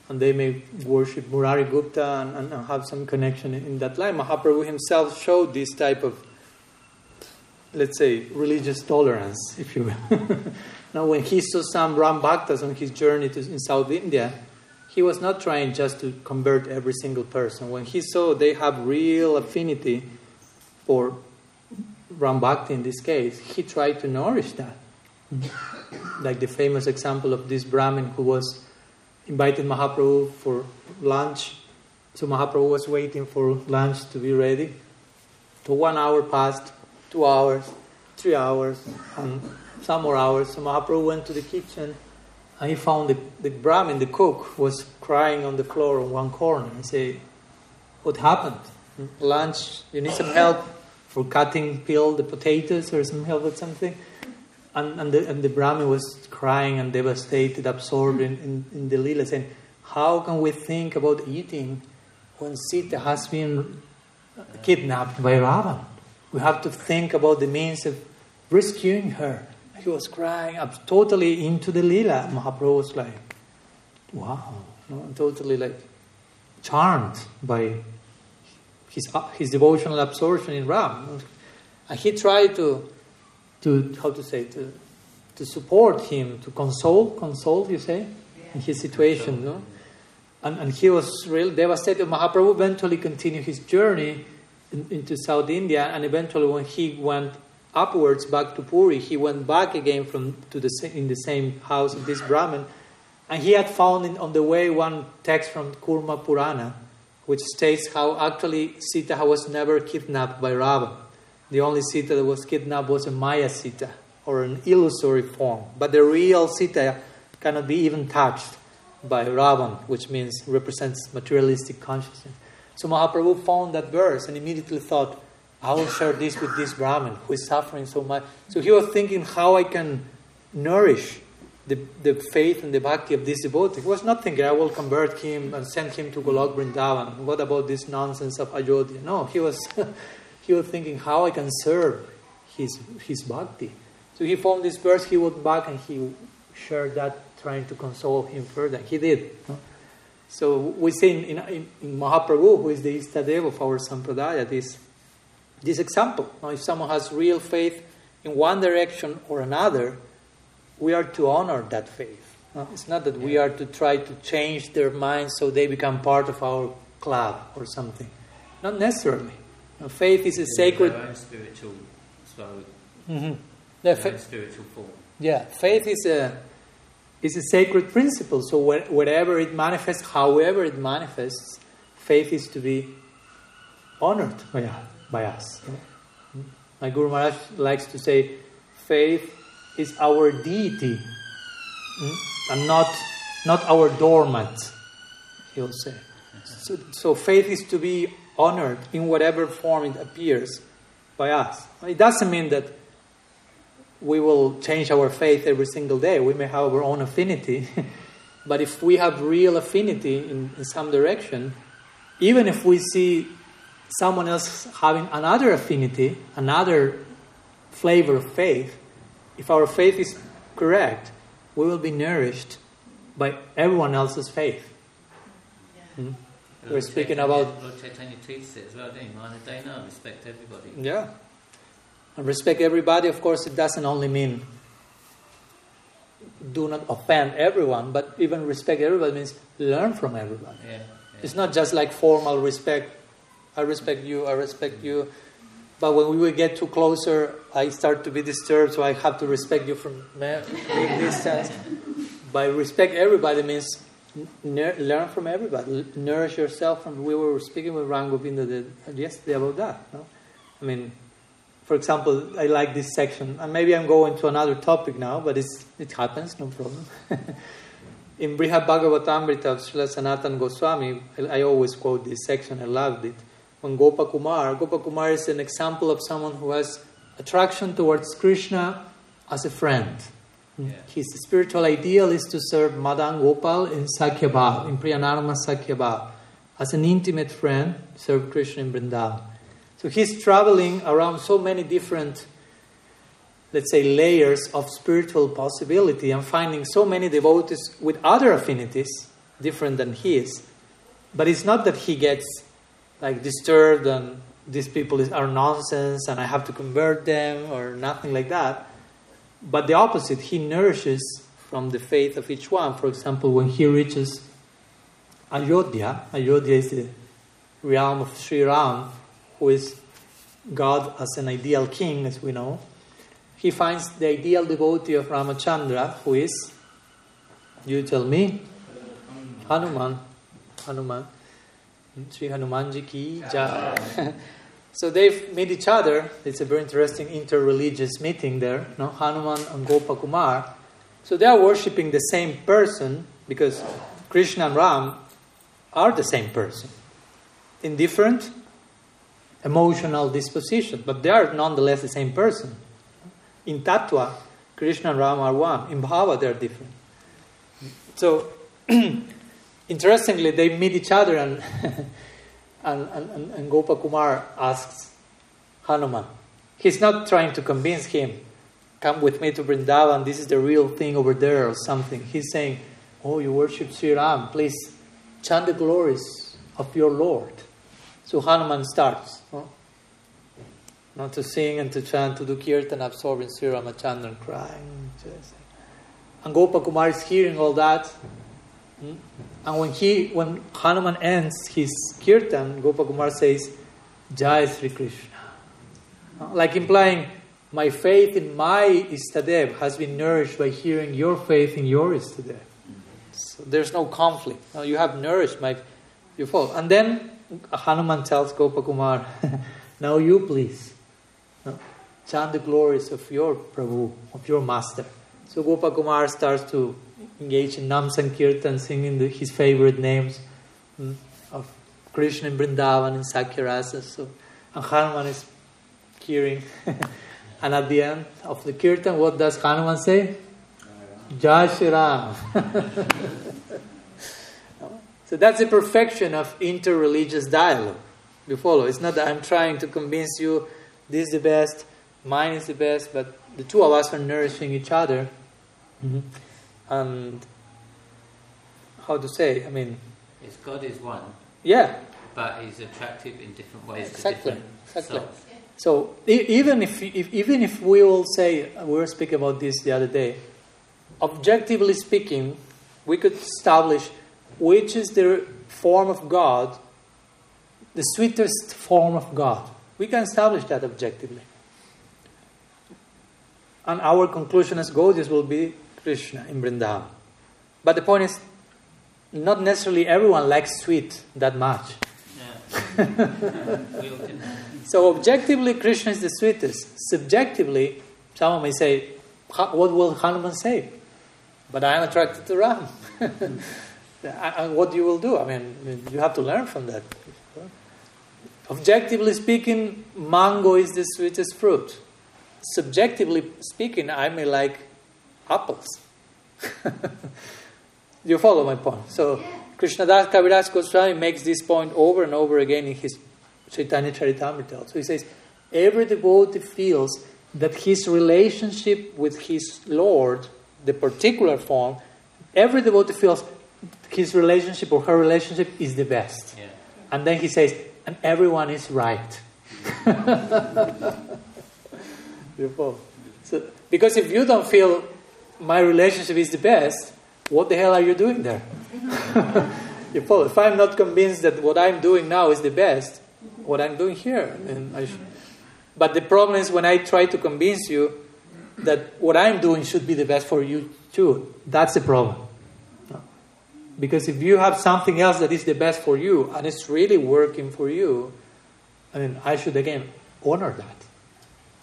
And they may worship Murari Gupta and, and have some connection in, in that line. Mahaprabhu himself showed this type of, let's say, religious tolerance, if you will. now, when he saw some Ram Bhaktas on his journey to, in South India, he was not trying just to convert every single person. When he saw they have real affinity for Ram Bhakti in this case, he tried to nourish that. like the famous example of this Brahmin who was invited Mahaprabhu for lunch. So Mahaprabhu was waiting for lunch to be ready. So one hour passed, two hours, three hours, and some more hours. So Mahaprabhu went to the kitchen he found the, the Brahmin, the cook, was crying on the floor in one corner. He said, What happened? Lunch, you need some help for cutting, peel the potatoes or some help with something? And, and, the, and the Brahmin was crying and devastated, absorbed in, in, in the lila, saying, How can we think about eating when Sita has been kidnapped by Ravan? We have to think about the means of rescuing her. He was crying up totally into the lila. Mahaprabhu was like, wow, no, totally like charmed by his, his devotional absorption in Ram. And he tried to to how to say to to support him, to console, console, you say, in his situation, no? And, and he was really devastated. Mahaprabhu eventually continued his journey in, into South India, and eventually, when he went upwards back to Puri, he went back again from to the in the same house of this Brahmin, and he had found in, on the way one text from Kurma Purana, which states how actually Sita was never kidnapped by Ravan. The only Sita that was kidnapped was a Maya Sita, or an illusory form. But the real Sita cannot be even touched by Ravan, which means represents materialistic consciousness. So Mahaprabhu found that verse and immediately thought, I will share this with this Brahmin who is suffering so much. So he was thinking how I can nourish the, the faith and the bhakti of this devotee. He was not thinking, I will convert him and send him to Golok Vrindavan. What about this nonsense of Ayodhya? No, he was he was thinking how I can serve his, his bhakti. So he found this verse, he went back and he shared that, trying to console him further. He did. So we see in, in, in, Mahaprabhu, who is the Istadev of our Sampradaya, this, this example. Now, if someone has real faith in one direction or another, we are to honor that faith. It's not that we are to try to change their minds so they become part of our club or something. Not necessarily. Now, faith is a sacred. Their own spiritual, so mm-hmm. yeah, fa- spiritual form. Yeah, faith is a is a sacred principle. So wherever it manifests, however it manifests, faith is to be honored by, by us. My Guru Maharaj likes to say, faith is our deity mm, and not, not our doormat, he'll say. So, so faith is to be honored in whatever form it appears by us. It doesn't mean that we will change our faith every single day. We may have our own affinity. but if we have real affinity in, in some direction, even if we see someone else having another affinity, another flavor of faith, if our faith is correct, we will be nourished by everyone else's faith. Hmm? We're speaking about. Lord Chaitanya teaches it as well, don't you? Manadena, respect everybody. Yeah. And respect everybody, of course, it doesn't only mean do not offend everyone, but even respect everybody means learn from everybody. Yeah, yeah. It's not just like formal respect. I respect you, I respect you. But when we will get too closer, I start to be disturbed, so I have to respect you from distance. By respect everybody means learn from everybody, nourish yourself. From we were speaking with Rangovinda yesterday about that. No? I mean, for example, I like this section, and maybe I'm going to another topic now, but it happens, no problem. In Brihad Bhagavatamrita of Srila Sanatan Goswami, I always quote this section, I loved it on Gopakumar. Gopakumar is an example of someone who has attraction towards Krishna as a friend. Yeah. His spiritual ideal is to serve Madan Gopal in Sakyabhav, in Priyanarma Sakyabhav. As an intimate friend, serve Krishna in Vrindavan. So he's traveling around so many different, let's say, layers of spiritual possibility and finding so many devotees with other affinities different than his. But it's not that he gets like disturbed and these people are nonsense and I have to convert them or nothing like that. But the opposite, he nourishes from the faith of each one. For example, when he reaches Ayodhya, Ayodhya is the realm of Sri Ram, who is God as an ideal king, as we know. He finds the ideal devotee of Ramachandra, who is, you tell me, Hanuman. Hanuman. Sri Hanumanji ki jai. so they meet each other. It's a very interesting inter-religious meeting there. No? Hanuman and Gopakumar. So they are worshipping the same person because Krishna and Ram are the same person in different emotional disposition, but they are nonetheless the same person. In Tattva, Krishna and Ram are one. In Bhava, they are different. So interestingly, they meet each other, and and, and, and Gopakumar asks Hanuman. He's not trying to convince him, come with me to Vrindavan, this is the real thing over there, or something. He's saying, Oh, you worship Sri Ram, please chant the glories of your Lord. So Hanuman starts. Not to sing and to chant, to do kirtan, absorbing Sri Ramachandran, crying. And Gopakumar is hearing all that. Hmm? And when he, when Hanuman ends his kirtan, Gopakumar says, Jai Sri Krishna. Like implying, my faith in my Istadev has been nourished by hearing your faith in your Istadev. So there's no conflict. you have nourished my your fault. And then Hanuman tells Gopakumar, now you please chant the glories of your Prabhu, of your master. So Gopakumar starts to engage in Nam Sankirtan, singing the, his favorite names mm, of Krishna in Vrindavan and Sakyarasa. So, and Hanuman is hearing. and at the end of the Kirtan, what does Hanuman say? Jai Shri Ram. so that's the perfection of interreligious dialogue. You follow? It's not that I'm trying to convince you this is the best, mine is the best, but the two of us are nourishing each other. Mm-hmm and how to say? I mean, God is one. Yeah. But He's attractive in different ways. Exactly. exactly. Souls. So even if, if even if we will say uh, we were speaking about this the other day, objectively speaking, we could establish which is the form of God, the sweetest form of God. We can establish that objectively. And our conclusion as Gaudiyas will be Krishna in Vrindavan. But the point is, not necessarily everyone likes sweet that much. Yeah. so objectively, Krishna is the sweetest. Subjectively, someone may say, what will Hanuman say? But I am attracted to Ram. and what you will do? I mean, you have to learn from that. Objectively speaking, mango is the sweetest fruit. Subjectively speaking, I may like apples. you follow my point? So, Krishnadas Kaviraj Goswami makes this point over and over again in his Chaitanya Charitamrita. So he says, every devotee feels that his relationship with his Lord, the particular form, every devotee feels his relationship or her relationship is the best. Yeah. And then he says, and everyone is right. Beautiful. So, because if you don't feel my relationship is the best, what the hell are you doing there? if I'm not convinced that what I'm doing now is the best, what I'm doing here, and I sh- but the problem is when I try to convince you that what I'm doing should be the best for you too. That's the problem. Because if you have something else that is the best for you and it's really working for you, I mean, I should again honor that.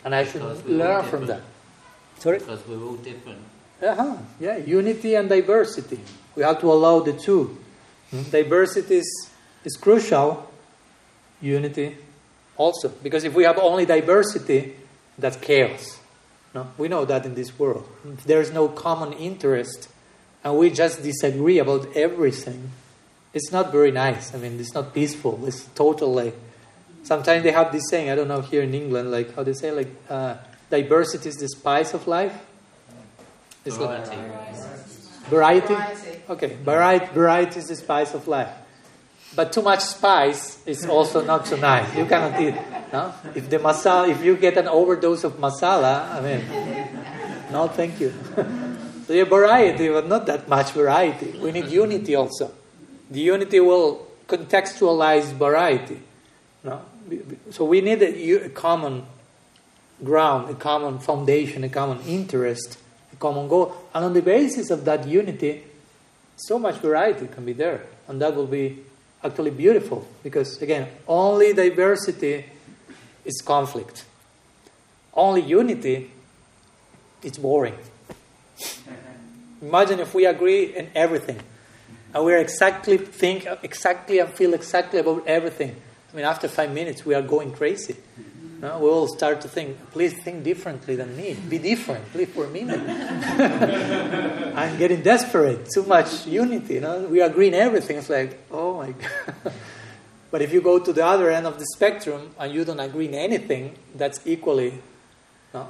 And I should learn from that. Sorry? Because we're all different. Uh-huh. Yeah, unity and diversity. We have to allow the two. Hmm? Diversity is, is crucial, unity also. Because if we have only diversity, that's chaos. No? We know that in this world. If there is no common interest and we just disagree about everything, it's not very nice. I mean, it's not peaceful. It's totally. Sometimes they have this saying, I don't know here in England, like how they say, like, uh, diversity is the spice of life. It's variety. Variety? Okay, variety, variety is the spice of life. But too much spice is also not so nice. You cannot eat. No? If the masala, if you get an overdose of masala, I mean, no, thank you. so a variety, but not that much variety. We need unity also. The unity will contextualize variety. No? So we need a, a common ground, a common foundation, a common interest, a common goal. And on the basis of that unity, so much variety can be there. And that will be actually beautiful because, again, only diversity is conflict, only unity is boring. Imagine if we agree in everything and we exactly think exactly and feel exactly about everything. I mean, after five minutes, we are going crazy. No? We all start to think, please think differently than me. Be different, please, for me. I'm getting desperate. Too much unity. We agree in everything. It's like, oh my God. but if you go to the other end of the spectrum and you don't agree in anything, that's equally no,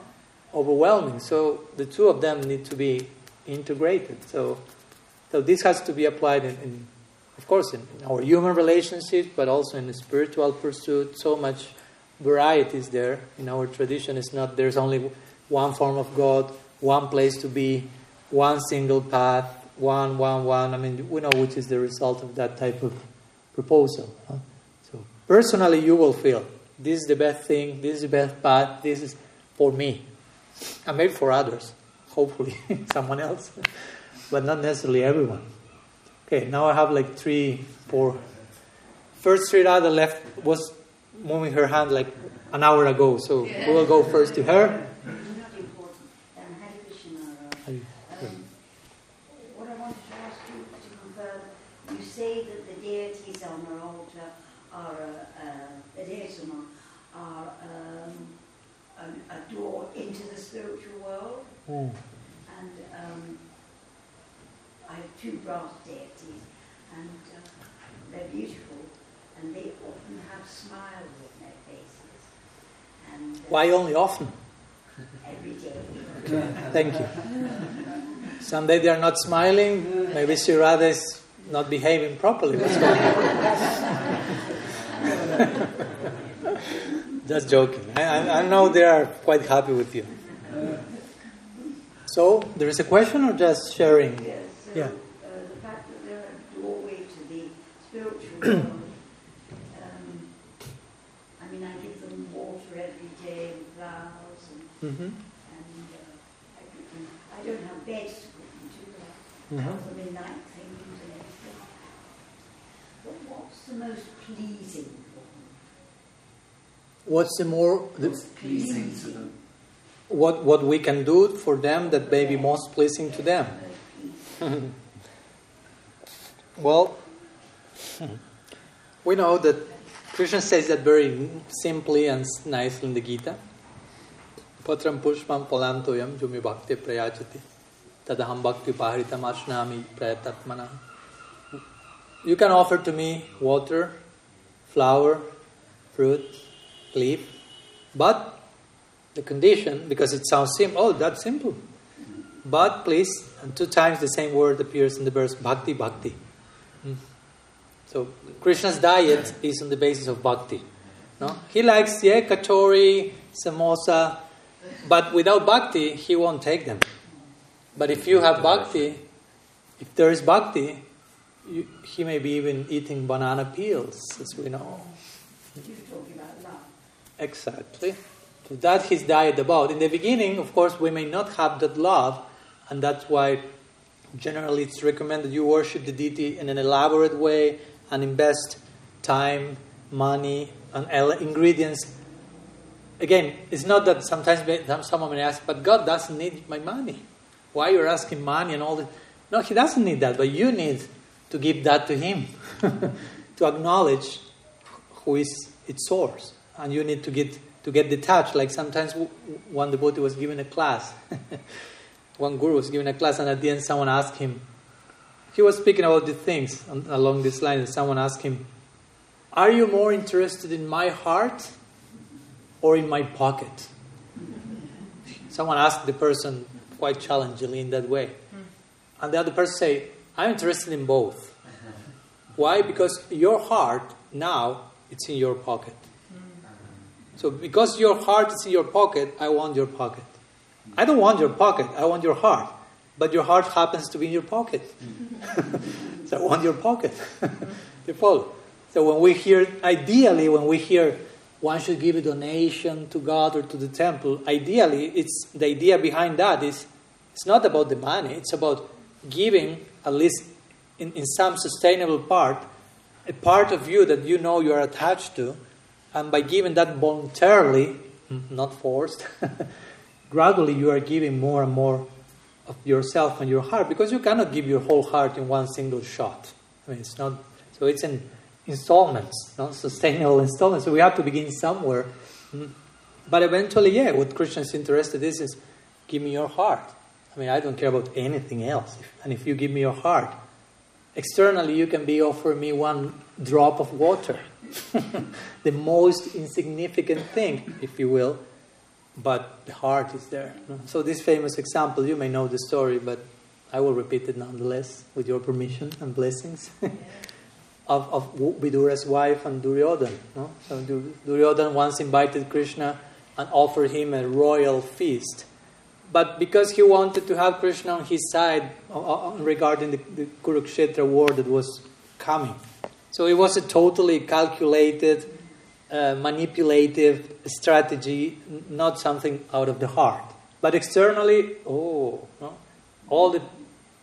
overwhelming. So the two of them need to be integrated. So, so this has to be applied in, in of course, in our human relationships, but also in the spiritual pursuit. So much variety is there. In our tradition, it's not there's only one form of God, one place to be, one single path, one, one, one. I mean, we know which is the result of that type of proposal. Huh? So, personally, you will feel this is the best thing, this is the best path, this is for me, and maybe for others, hopefully, someone else, but not necessarily everyone. Okay, now I have like three, four. First Sri Radha left was moving her hand like an hour ago, so we will go first to her. what I wanted to ask you to confirm, you say that the deities on our altar are a, uh, the are um, a, a, door into the spiritual world, mm. and um, I have two brass deities, and uh, they're beautiful, and they smiles on their faces. And, uh, Why only often? Every day. Thank you. Someday they are not smiling. Maybe Sri Radha is not behaving properly. What's going on? Just joking. I, I, know they are quite happy with you. So, there is a question or just sharing? Yes. So, Yeah. uh, the fact that they're a doorway to the spiritual world. Um, I mean, I give them water every day and flowers, and, Mm-hmm. and uh, I, give them, I don't have beds to put them to. I Mhm. help them night things and everything. But what's the most pleasing for? What's the more. The, Pleasing to them. what, what we can do for them that may be most pleasing to them. well, we know that Krishna says that very simply and nicely in the Gita. Patram pushpam jumi bhakti prayachati tadaham bhakti paharitam ashnami. You can offer to me water, flower, fruit, leaf, but the condition, because it sounds simple, oh, that's simple. But please, and two times the same word appears in the verse bhakti, bhakti. Hmm. So Krishna's diet is on the basis of bhakti. No? He likes, yeah, kachori, samosa, but without bhakti, he won't take them. But if you have bhakti, if there is bhakti, you, he may be even eating banana peels, as we know. Exactly. So that's his diet about. In the beginning, of course, we may not have that love, and that's why generally it's recommended you worship the deity in an elaborate way and invest time, money, and ingredients. Again, it's not that sometimes someone may ask, but God doesn't need my money. Why you're asking money and all that? No, He doesn't need that, but you need to give that to Him, to acknowledge who is its source, and you need to get to get detached. Like sometimes one devotee was given a class, one guru was given a class, and at the end someone asked him, he was speaking about the things along this line, and someone asked him, Are you more interested in my heart or in my pocket? Someone asked the person quite challengingly in that way. Hmm. And the other person say, I'm interested in both. Why? Because your heart now it's in your pocket. Hmm. So because your heart is in your pocket, I want your pocket. I don't want your pocket, I want your heart. But your heart happens to be in your pocket. Hmm. so I want your pocket. you follow? So when we hear, ideally, when we hear one should give a donation to God or to the temple, ideally, it's the idea behind that is it's not about the money, it's about giving, at least in, in some sustainable part, a part of you that you know you are attached to, and by giving that voluntarily, not forced, gradually you are giving more and more of yourself and your heart because you cannot give your whole heart in one single shot. I mean, it's not so. It's in installments, not sustainable installments. So we have to begin somewhere. Hmm. But eventually, yeah, what Krishna is interested in is, is give me your heart. I mean, I don't care about anything else. And if you give me your heart, externally you can be offering me one drop of water. the most insignificant thing, if you will, but the heart is there. So, this famous example, you may know the story, but I will repeat it nonetheless, with your permission and blessings, of, of Vidura's wife and Duryodhan. No? So, Duryodhan once invited Krishna and offered him a royal feast. But because he wanted to have Krishna on his side regarding the, the Kurukshetra war that was coming, so it was a totally calculated, uh, manipulative strategy, not something out of the heart. But externally, oh, no? all the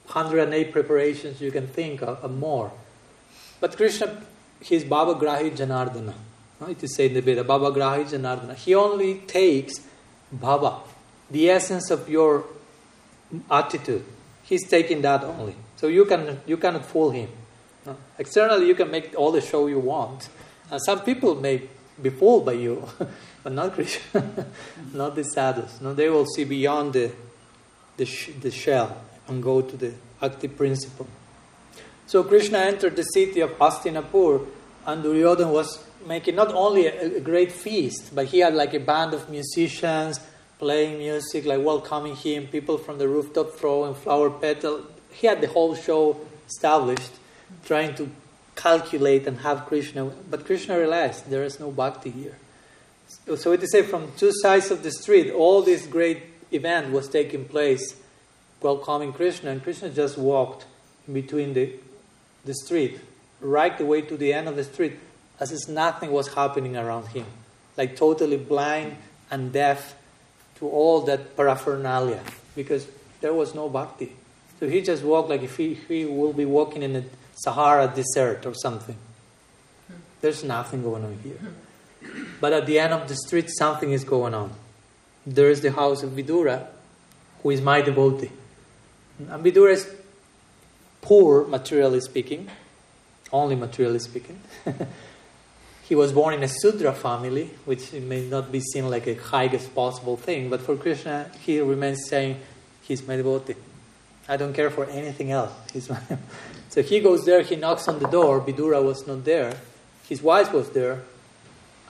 108 preparations you can think of and more. But Krishna, he's Bhava Grahi Janardana. It is said in the Veda, Bhava Grahi Janardana. He only takes Bhava, the essence of your attitude. He's taking that only. So you, can, you cannot fool him. Externally, you can make all the show you want. And some people may be fooled by you, but not Krishna, not the sadhus. No, they will see beyond the, the, sh- the shell and go to the active principle. So Krishna entered the city of Hastinapur, and Duryodhan was making not only a, a, great feast, but he had like a band of musicians playing music, like welcoming him, people from the rooftop throwing flower petals. He had the whole show established trying to calculate and have Krishna. But Krishna realized there is no bhakti here. So it is said from two sides of the street, all this great event was taking place welcoming Krishna, and Krishna just walked between the, the street, right the way to the end of the street, as if nothing was happening around him. Like totally blind and deaf to all that paraphernalia, because there was no bhakti. So he just walked like if he, he will be walking in a Sahara Desert or something. There's nothing going on here. But at the end of the street, something is going on. there is the house of Vidura, who is my devotee. And Vidura is poor, materially speaking, only materially speaking. he was born in a Sudra family, which may not be seen like a highest possible thing, but for Krishna, he remains saying, He's my devotee. I don't care for anything else. He's my so he goes there, he knocks on the door, Vidura was not there, his wife was there,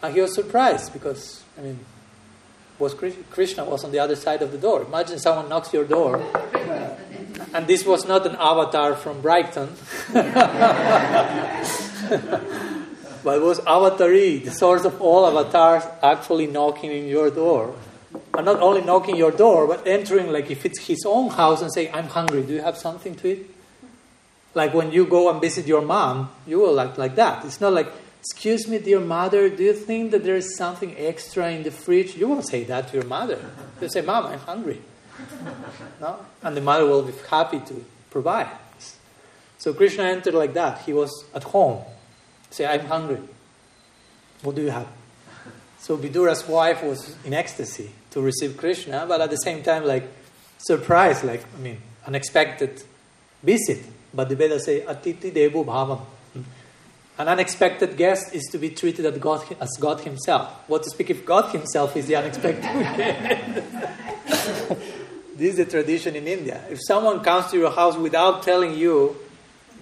and he was surprised because, I mean, was Krishna was on the other side of the door. Imagine someone knocks your door, and this was not an avatar from Brighton, but was Avatari, the source of all avatars, actually knocking in your door. And not only knocking your door, but entering like if it's his own house and saying, I'm hungry, do you have something to eat? Like when you go and visit your mom, you will act like that. It's not like, Excuse me, dear mother, do you think that there is something extra in the fridge? You won't say that to your mother. You say, Mom, I'm hungry. No? And the mother will be happy to provide. So Krishna entered like that. He was at home. Say, I'm hungry. What do you have? So Vidura's wife was in ecstasy to receive Krishna, but at the same time, like surprised, like, I mean, unexpected visit. But the Vedas say, Atiti Devu Bhavam. An unexpected guest is to be treated as God, as God Himself. What to speak if God Himself is the unexpected this is a tradition in India. If someone comes to your house without telling you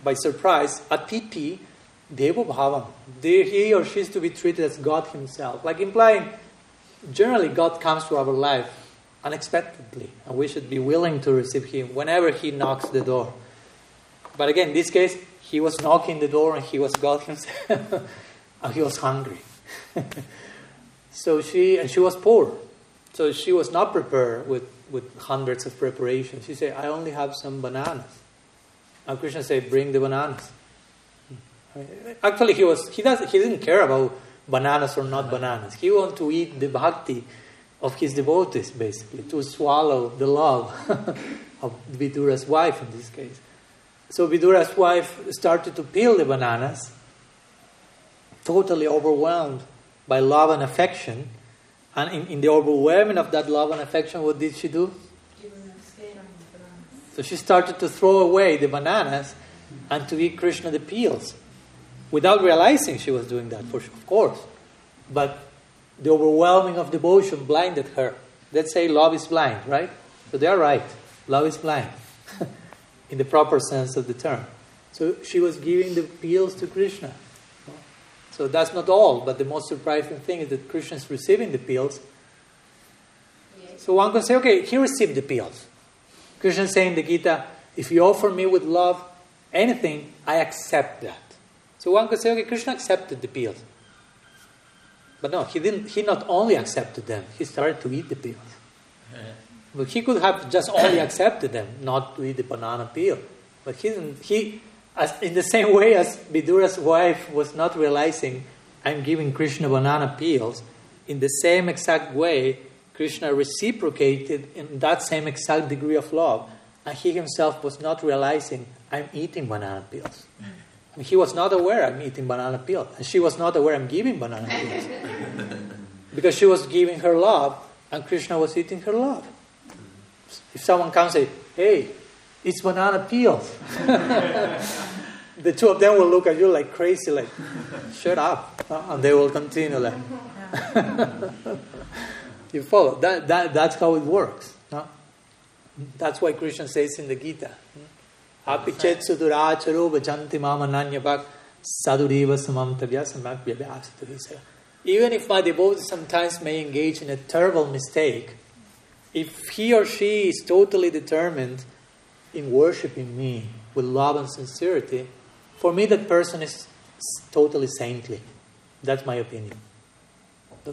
by surprise, atiti devo bhavam, he or she is to be treated as God Himself. Like implying, generally, God comes to our life unexpectedly, and we should be willing to receive Him whenever He knocks the door. But again, in this case, he was knocking the door and he was God himself. and he was hungry. so she, and she was poor. So she was not prepared with, with hundreds of preparations. She said, I only have some bananas. And Krishna said, bring the bananas. Actually, he, was, he, does, he didn't care about bananas or not bananas. He wanted to eat the bhakti of his devotees, basically, to swallow the love of Vidura's wife in this case. So Vidura's wife started to peel the bananas, totally overwhelmed by love and affection. And in, in the overwhelming of that love and affection, what did she do? So she started to throw away the bananas and to eat Krishna the peels without realizing she was doing that, for of course. But the overwhelming of devotion blinded her. Let's say love is blind, right? So they are right. Love is blind in the proper sense of the term. So she was giving the peels to Krishna. So that's not all, but the most surprising thing is that Krishna is receiving the pills. So one can say, okay, he received the pills. Krishna is saying in the Gita, if you offer me with love anything, I accept that. So one could say, okay, Krishna accepted the pills. But no, he didn't. He not only accepted them; he started to eat the pills. But he could have just only accepted them, not to eat the banana peel. But he didn't. He, as, in the same way as Vidura's wife was not realizing, I'm giving Krishna banana peels, in the same exact way, Krishna reciprocated in that same exact degree of love. And he himself was not realizing, I'm eating banana peels. And he was not aware I'm eating banana peels. And she was not aware I'm giving banana peels. because she was giving her love, and Krishna was eating her love. If someone comes and say, hey, it's banana peels. the two of them will look at you like crazy, like, shut up. Uh, and they will continue like, you follow. That, that, that's how it works. No? That's why Krishna says in the Gita, Apichet suduracharo bhajanti mama nanyapak saduriva samamtavya samak Even if my devotee sometimes may engage in a terrible mistake, if he or she is totally determined in worshiping me with love and sincerity, for me that person is totally saintly. That's my opinion.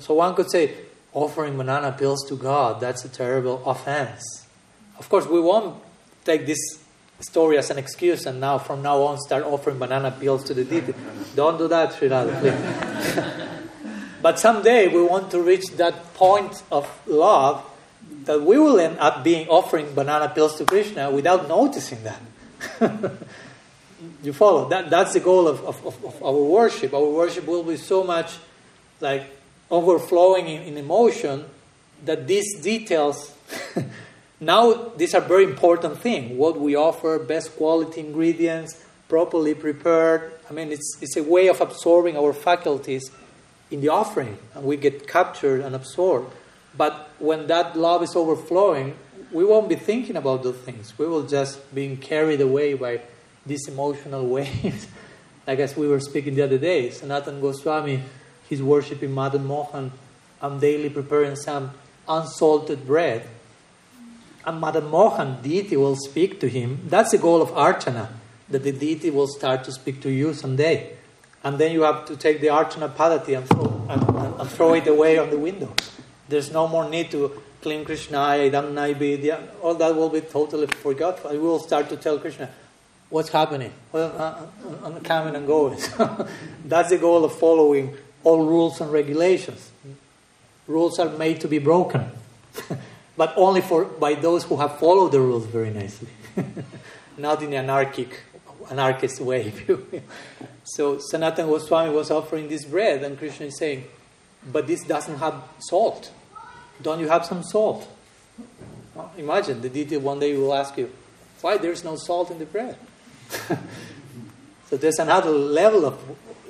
So one could say, offering banana peels to God, that's a terrible offense. Of course, we won't take this story as an excuse and now from now on start offering banana peels to the deity. Don't do that, Sri Radha, please. but someday we want to reach that point of love that we will end up being offering banana peels to Krishna without noticing that. you follow? That, that's the goal of, of, of, our worship. Our worship will be so much like overflowing in, in emotion that these details, now these are very important things. What we offer, best quality ingredients, properly prepared. I mean, it's, it's a way of absorbing our faculties in the offering, and we get captured and absorbed. But when that love is overflowing, we won't be thinking about those things. We will just be carried away by these emotional waves. like as we were speaking the other day, Sanatan Goswami, he's worshipping Madan Mohan. I'm daily preparing some unsalted bread. And Madan Mohan, deity, will speak to him. That's the goal of Archana, that the deity will start to speak to you someday. And then you have to take the Archana Paddhati and throw, and, and, throw it away on the window. There's no more need to claim Krishna, Idam Vidya. All that will be totally forgotten. We will start to tell Krishna, what's happening? Well, I'm coming and going. That's the goal of following all rules and regulations. Rules are made to be broken, but only for by those who have followed the rules very nicely, not in an anarchic, anarchist way. so Sanatan Goswami was offering this bread, and Krishna is saying, "But this doesn't have salt. Don't you have some salt?" Well, imagine the deity one day will ask you, "Why there's no salt in the bread?" so there's another level of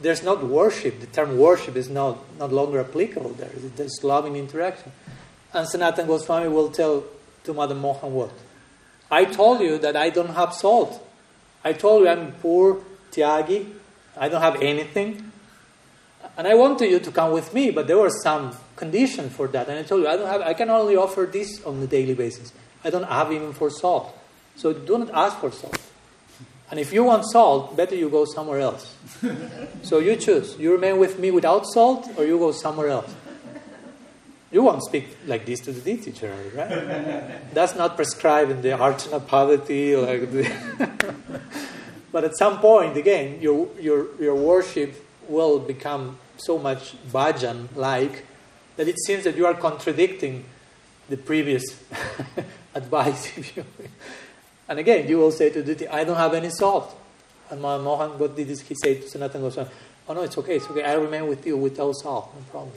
there's not worship. The term worship is not, not longer applicable there. There's loving interaction. And Sanatan Goswami will tell to Madan Mohan what? I told you that I don't have salt. I told you I'm poor, tyagi. I don't have anything. And I wanted you to come with me, but there were some conditions for that. And I told you I don't have I can only offer this on a daily basis. I don't have even for salt. So do not ask for salt. And if you want salt, better you go somewhere else. so you choose. You remain with me without salt, or you go somewhere else. You won't speak like this to the generally, right? That's not prescribed in the Archana Paddhati. Like the but at some point, again, your, your, your worship will become so much bhajan like that it seems that you are contradicting the previous advice. And again, you will say to Diti, I don't have any salt. And Mohan, what did he say to Sanatan Goswami? Oh no, it's okay, it's okay. I remain with you without salt, no problem.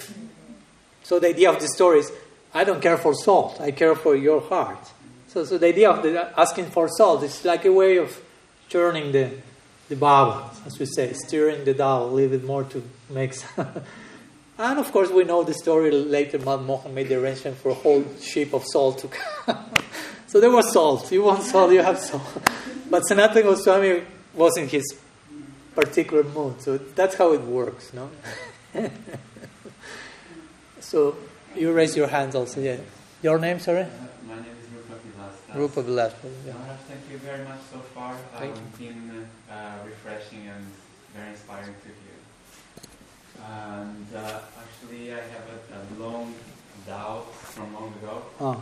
So the idea of the story is, I don't care for salt, I care for your heart. So, so the idea of the, asking for salt is like a way of churning the, the Baba, as we say, stirring the dal a little bit more to make And of course, we know the story later. Mohan made the arrangement for a whole ship of salt to come. So there was salt. You want salt, you have salt. But Sanatana Goswami was in his particular mood. So that's how it works, no? so you raise your hands also, yeah. Your name, sorry? My name is Rupa Vilas. Rupa Vilas. Yeah. thank you very much so far. Thank um, you. been uh, refreshing and very inspiring to hear. And uh, actually, I have a, a, long doubt from long ago. Oh.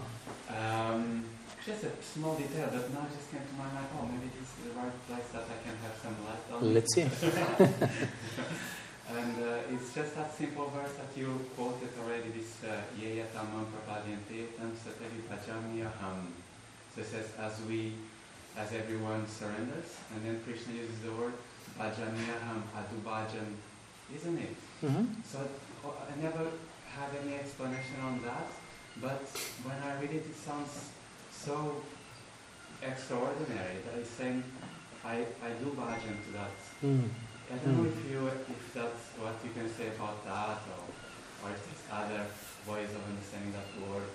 Um, just a small detail that now just came to my mind. Oh, maybe this is the right place that I can have some light on. Let's see. and uh, it's just that simple verse that you quoted already. This uh, Yeya Tamam Prabhadyantetam Satari Bhajamyaham. So it says, as we, as everyone surrenders, and then Krishna uses the word Bhajamyaham, Adubhajan, isn't it? Mm-hmm. So I never have any explanation on that, but when I read it, it sounds so extraordinary that I saying, I, I do bhajan to that. Mm. I don't mm. know if you if that's what you can say about that or, or if there's other ways of understanding that word.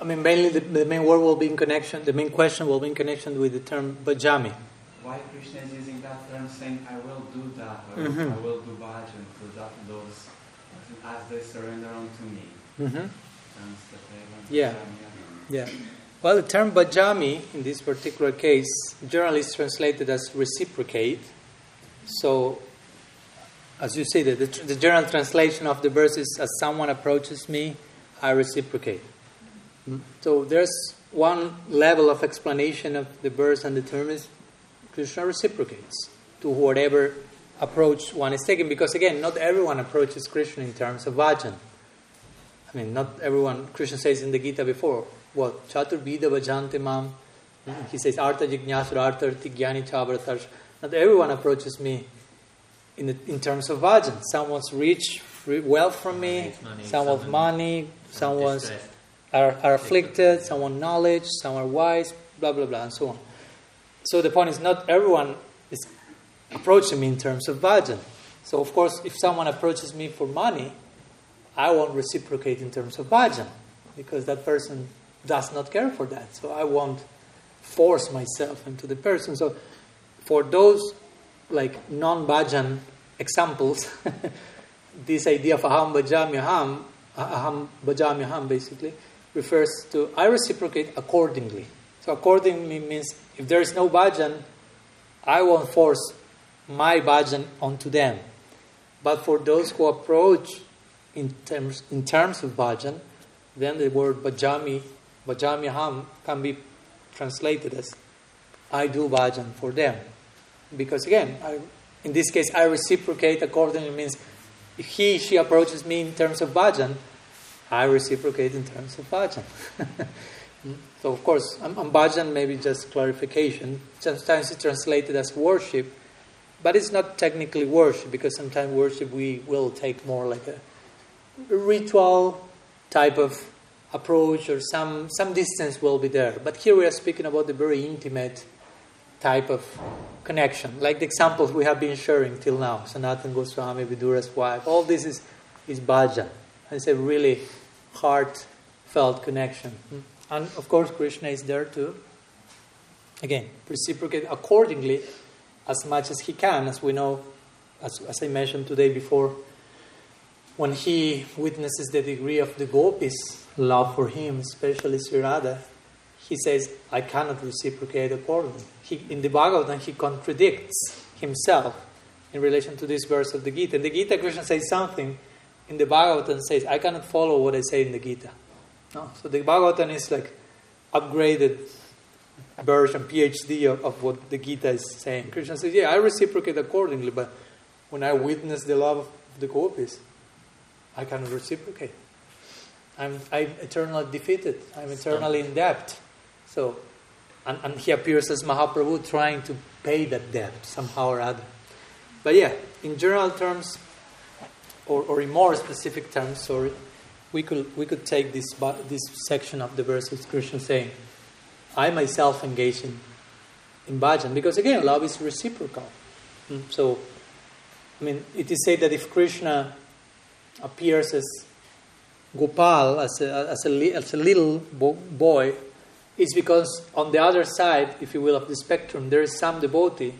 I mean, mainly the, the main word will be in connection, the main question will be in connection with the term bhajami. Why Krishna is using that term saying, I will do that, or mm-hmm. I will do bhajan to that, those as they surrender unto me. Mm-hmm. Yeah. Yeah. Well, the term bhajami in this particular case generally is translated as reciprocate. So, as you see, the, the, the general translation of the verse is as someone approaches me, I reciprocate. Mm. So, there's one level of explanation of the verse and the term is Krishna reciprocates to whatever approach one is taking. Because again, not everyone approaches Krishna in terms of bhajan. I mean, not everyone, Krishna says in the Gita before, what? Chaturvida Vajante Mam. He says, Artha Jignasura, Artha Jnani Chabaratarsh. Not everyone approaches me in, the, in terms of bhajan. Some wants rich wealth from me, money, some want money, some are, are afflicted, some want knowledge, some are wise, blah blah blah, and so on. So the point is, not everyone is approaching me in terms of bhajan. So of course, if someone approaches me for money, I won't reciprocate in terms of bhajan because that person does not care for that. So I won't force myself into the person. So for those like non-bhajan examples, this idea of aham bhajamyaham, aham bhajamyaham basically refers to I reciprocate accordingly. So accordingly means if there is no bhajan, I won't force my bhajan onto them. But for those who approach in terms in terms of bhajan, then the word bhajami, bhajamyaham can be translated as I do bhajan for them. Because again, I, in this case, I reciprocate accordingly means if he, she approaches me in terms of bhajan, I reciprocate in terms of bhajan. Hmm? so of course, on, on bhajan maybe just clarification. Sometimes it's translated as worship, but it's not technically worship because sometimes worship we will take more like a ritual type of approach or some, some distance will be there. But here we are speaking about the very intimate type of connection, like the examples we have been sharing till now. Sanatan Goswami, Vidura's wife, all this is, is bhajan. It's a really heartfelt connection. Hmm? And of course, Krishna is there to, again, reciprocate accordingly as much as he can, as we know, as, as I mentioned today before, when he witnesses the degree of the gopis' love for him, especially Sri Radha, he says, I cannot reciprocate accordingly. He, in the Bhagavatam, he contradicts himself in relation to this verse of the Gita. In the Gita, Krishna says something, in the Bhagavatam says, I cannot follow what I say in the Gita. No? So the Bhagavatam is like upgraded version, PhD of, of what the Gita is saying. Krishna says, Yeah, I reciprocate accordingly, but when I witness the love of the gopis, I cannot reciprocate. I'm, I'm eternally defeated. I'm eternally in debt. So, and, and he appears as Mahaprabhu trying to pay that debt somehow or other. But yeah, in general terms, or, or in more specific terms, sorry, we could we could take this this section of the verse of Krishna saying, "I myself engage in in bhajan," because again, love is reciprocal. Mm, So, I mean, it is said that if Krishna appears as Gopal, as a, as a, as a little bo- boy, is because on the other side, if you will, of the spectrum, there is some devotee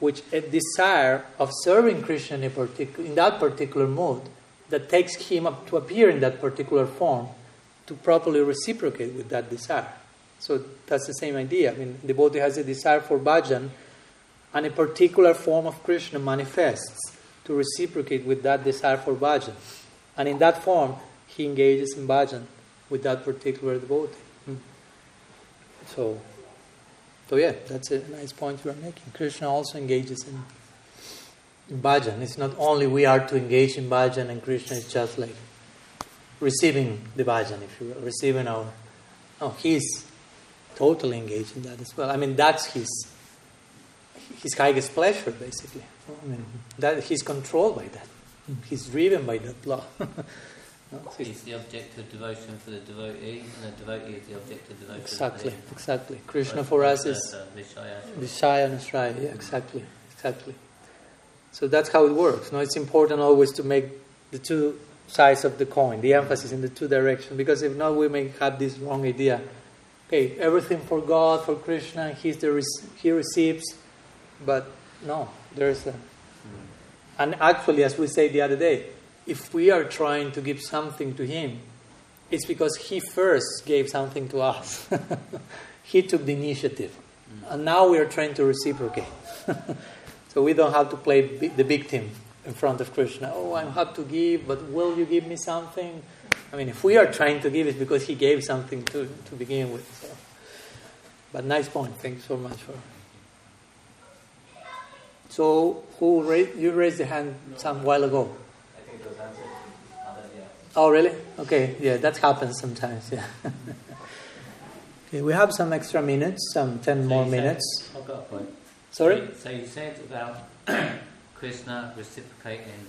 which a desire of serving Krishna in, partic- in that particular mode that takes him up to appear in that particular form to properly reciprocate with that desire. So that's the same idea. I mean, the devotee has a desire for bhajan, and a particular form of Krishna manifests to reciprocate with that desire for bhajan. And in that form, he engages in bhajan with that particular devotee. Hmm. So, so yeah, that's a nice point you are making. Krishna also engages in, in bhajan. It's not only we are to engage in bhajan and Krishna is just like receiving the bhajan, if you will, receiving our. No, he's totally engaged in that as well. I mean, that's his his highest pleasure, basically. I mean, that he's controlled by that. He's driven by that law. He's the object of devotion for the devotee, and the devotee is the object of devotion exactly, for the exactly. Krishna for us is Vishaya. And Ashraya. Yeah, exactly, exactly. So that's how it works. No, it's important always to make the two sides of the coin, the emphasis in the two directions, because if not, we may have this wrong idea. Okay, everything for God, for Krishna, he's the rec- he receives, but no, there's a. Hmm. And actually, as we said the other day, if we are trying to give something to him, it's because he first gave something to us. he took the initiative. And now we are trying to reciprocate. so we don't have to play the victim in front of Krishna. Oh, I have to give, but will you give me something? I mean, if we are trying to give, it's because he gave something to, to begin with. So. But nice point. Thanks so much for. So, who raised, you raised the hand some while ago? I think it was answered. Other, yeah. Oh, really? Okay, yeah, that happens sometimes, yeah. okay, we have some extra minutes, some 10 So more you said- minutes. I've got a point. Sorry? So you said about Krishna reciprocating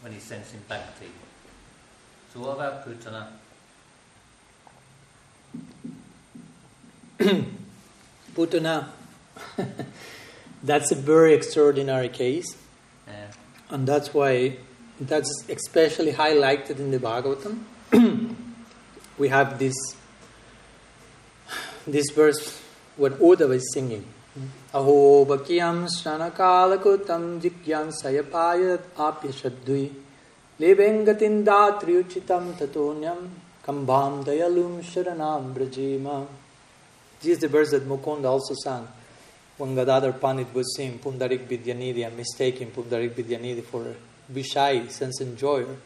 when he's sensing bhakti. So what about Putana? Putana, that's a very extraordinary case, Yeah. and that's why that's especially highlighted in the Bhagavatam. we have this this verse what Uddhava is singing. Aho bakyam shanakalakutam jikyam sayapayat apyashadui levengatin datriuchitam tatonyam kambham dayalum sharanam brajima. This is the verse that Mukunda also sang when Gadadhar Pandit was saying Pundarik Vidyanidhi mistaking Pundarik Vidyanidhi for Vishai, sense enjoyer.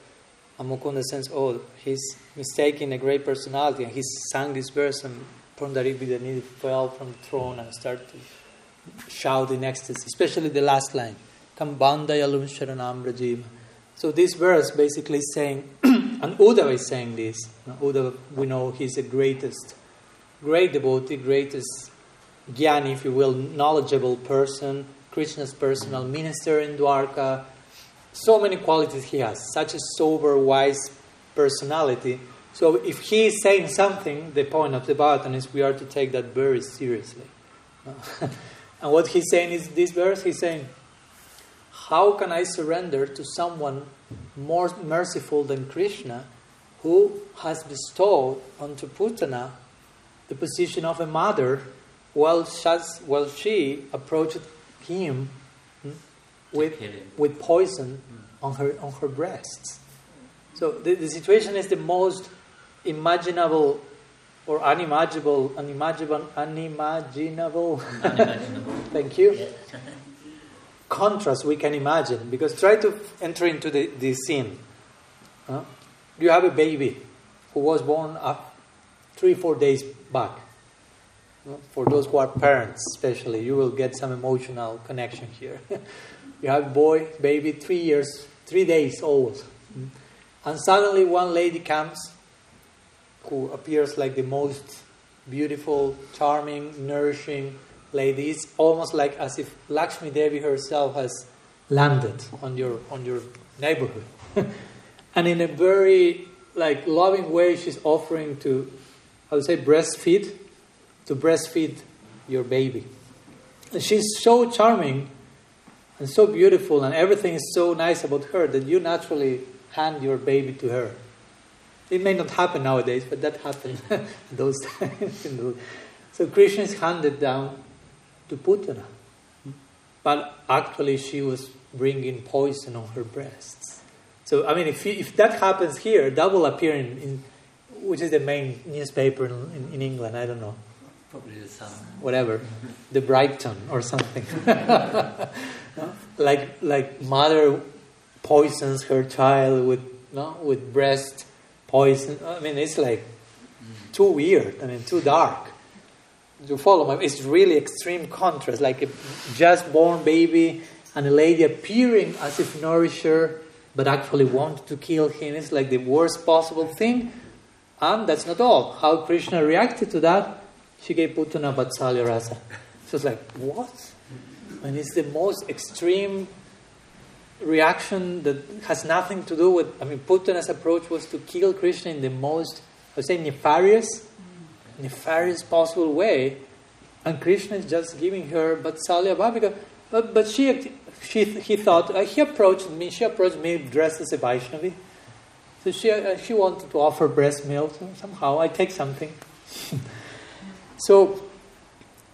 And Mukunda says, oh, he's mistaking a great personality. And he sang this verse and Pundarik Vidyanidhi fell from the throne and started to shout in ecstasy, especially the last line. So this verse basically is saying, and Uddhava is saying this. Uddhava, we know he's the greatest, great devotee, greatest jnani, if you will, knowledgeable person, Krishna's personal minister in Dwarka. So many qualities he has, such a sober, wise personality. So if he is saying something, the point of the Bhagavatam is we are to take that very seriously. and what he's saying is this verse, he's saying, how can I surrender to someone more merciful than Krishna who has bestowed onto Putana the position of a mother while, while she approached him with, with poison mm. on her, on her breasts? So the, the situation is the most imaginable or unimaginable, unimaginable, unimaginable. Unimaginable. Thank you Yeah. contrast we can imagine because try to enter into the, the scene Huh? you have a baby who was born up three four days back for those who are parents especially you will get some emotional connection here you have a boy baby three years three days old and suddenly one lady comes who appears like the most beautiful charming nourishing lady. It's almost like as if Lakshmi Devi herself has landed on your on your neighborhood, and in a very like loving way, she's offering to, I would say, breastfeed, to breastfeed your baby. And she's so charming and so beautiful, and everything is so nice about her that you naturally hand your baby to her. It may not happen nowadays, but that happened those times. So Krishna is handed down to Putana. But actually, she was bringing poison on her breasts. So, I mean, if, you, if that happens here, that will appear in, in which is the main newspaper in, in, in England, I don't know, Probably the sun. whatever, the Brighton or something. No? Like, like mother poisons her child with, no, with breast poison. I mean, it's like too weird. I mean, too dark. To follow my, it's really extreme contrast. Like a just born baby and a lady appearing as if nourisher, but actually wanted to kill him. It's like the worst possible thing. And that's not all. How Krishna reacted to that, she gave Putana Vatsalya Rasa. So it's like, what? And it's the most extreme reaction that has nothing to do with. I mean, Putana's approach was to kill Krishna in the most, I would say, nefarious, nefarious possible way. And Krishna is just giving her Vatsalya Bhavika. But, but she, she, he thought, uh, he approached me, she approached me dressed as a Vaishnavi. So she, uh, she wanted to offer breast milk. So somehow I take something. so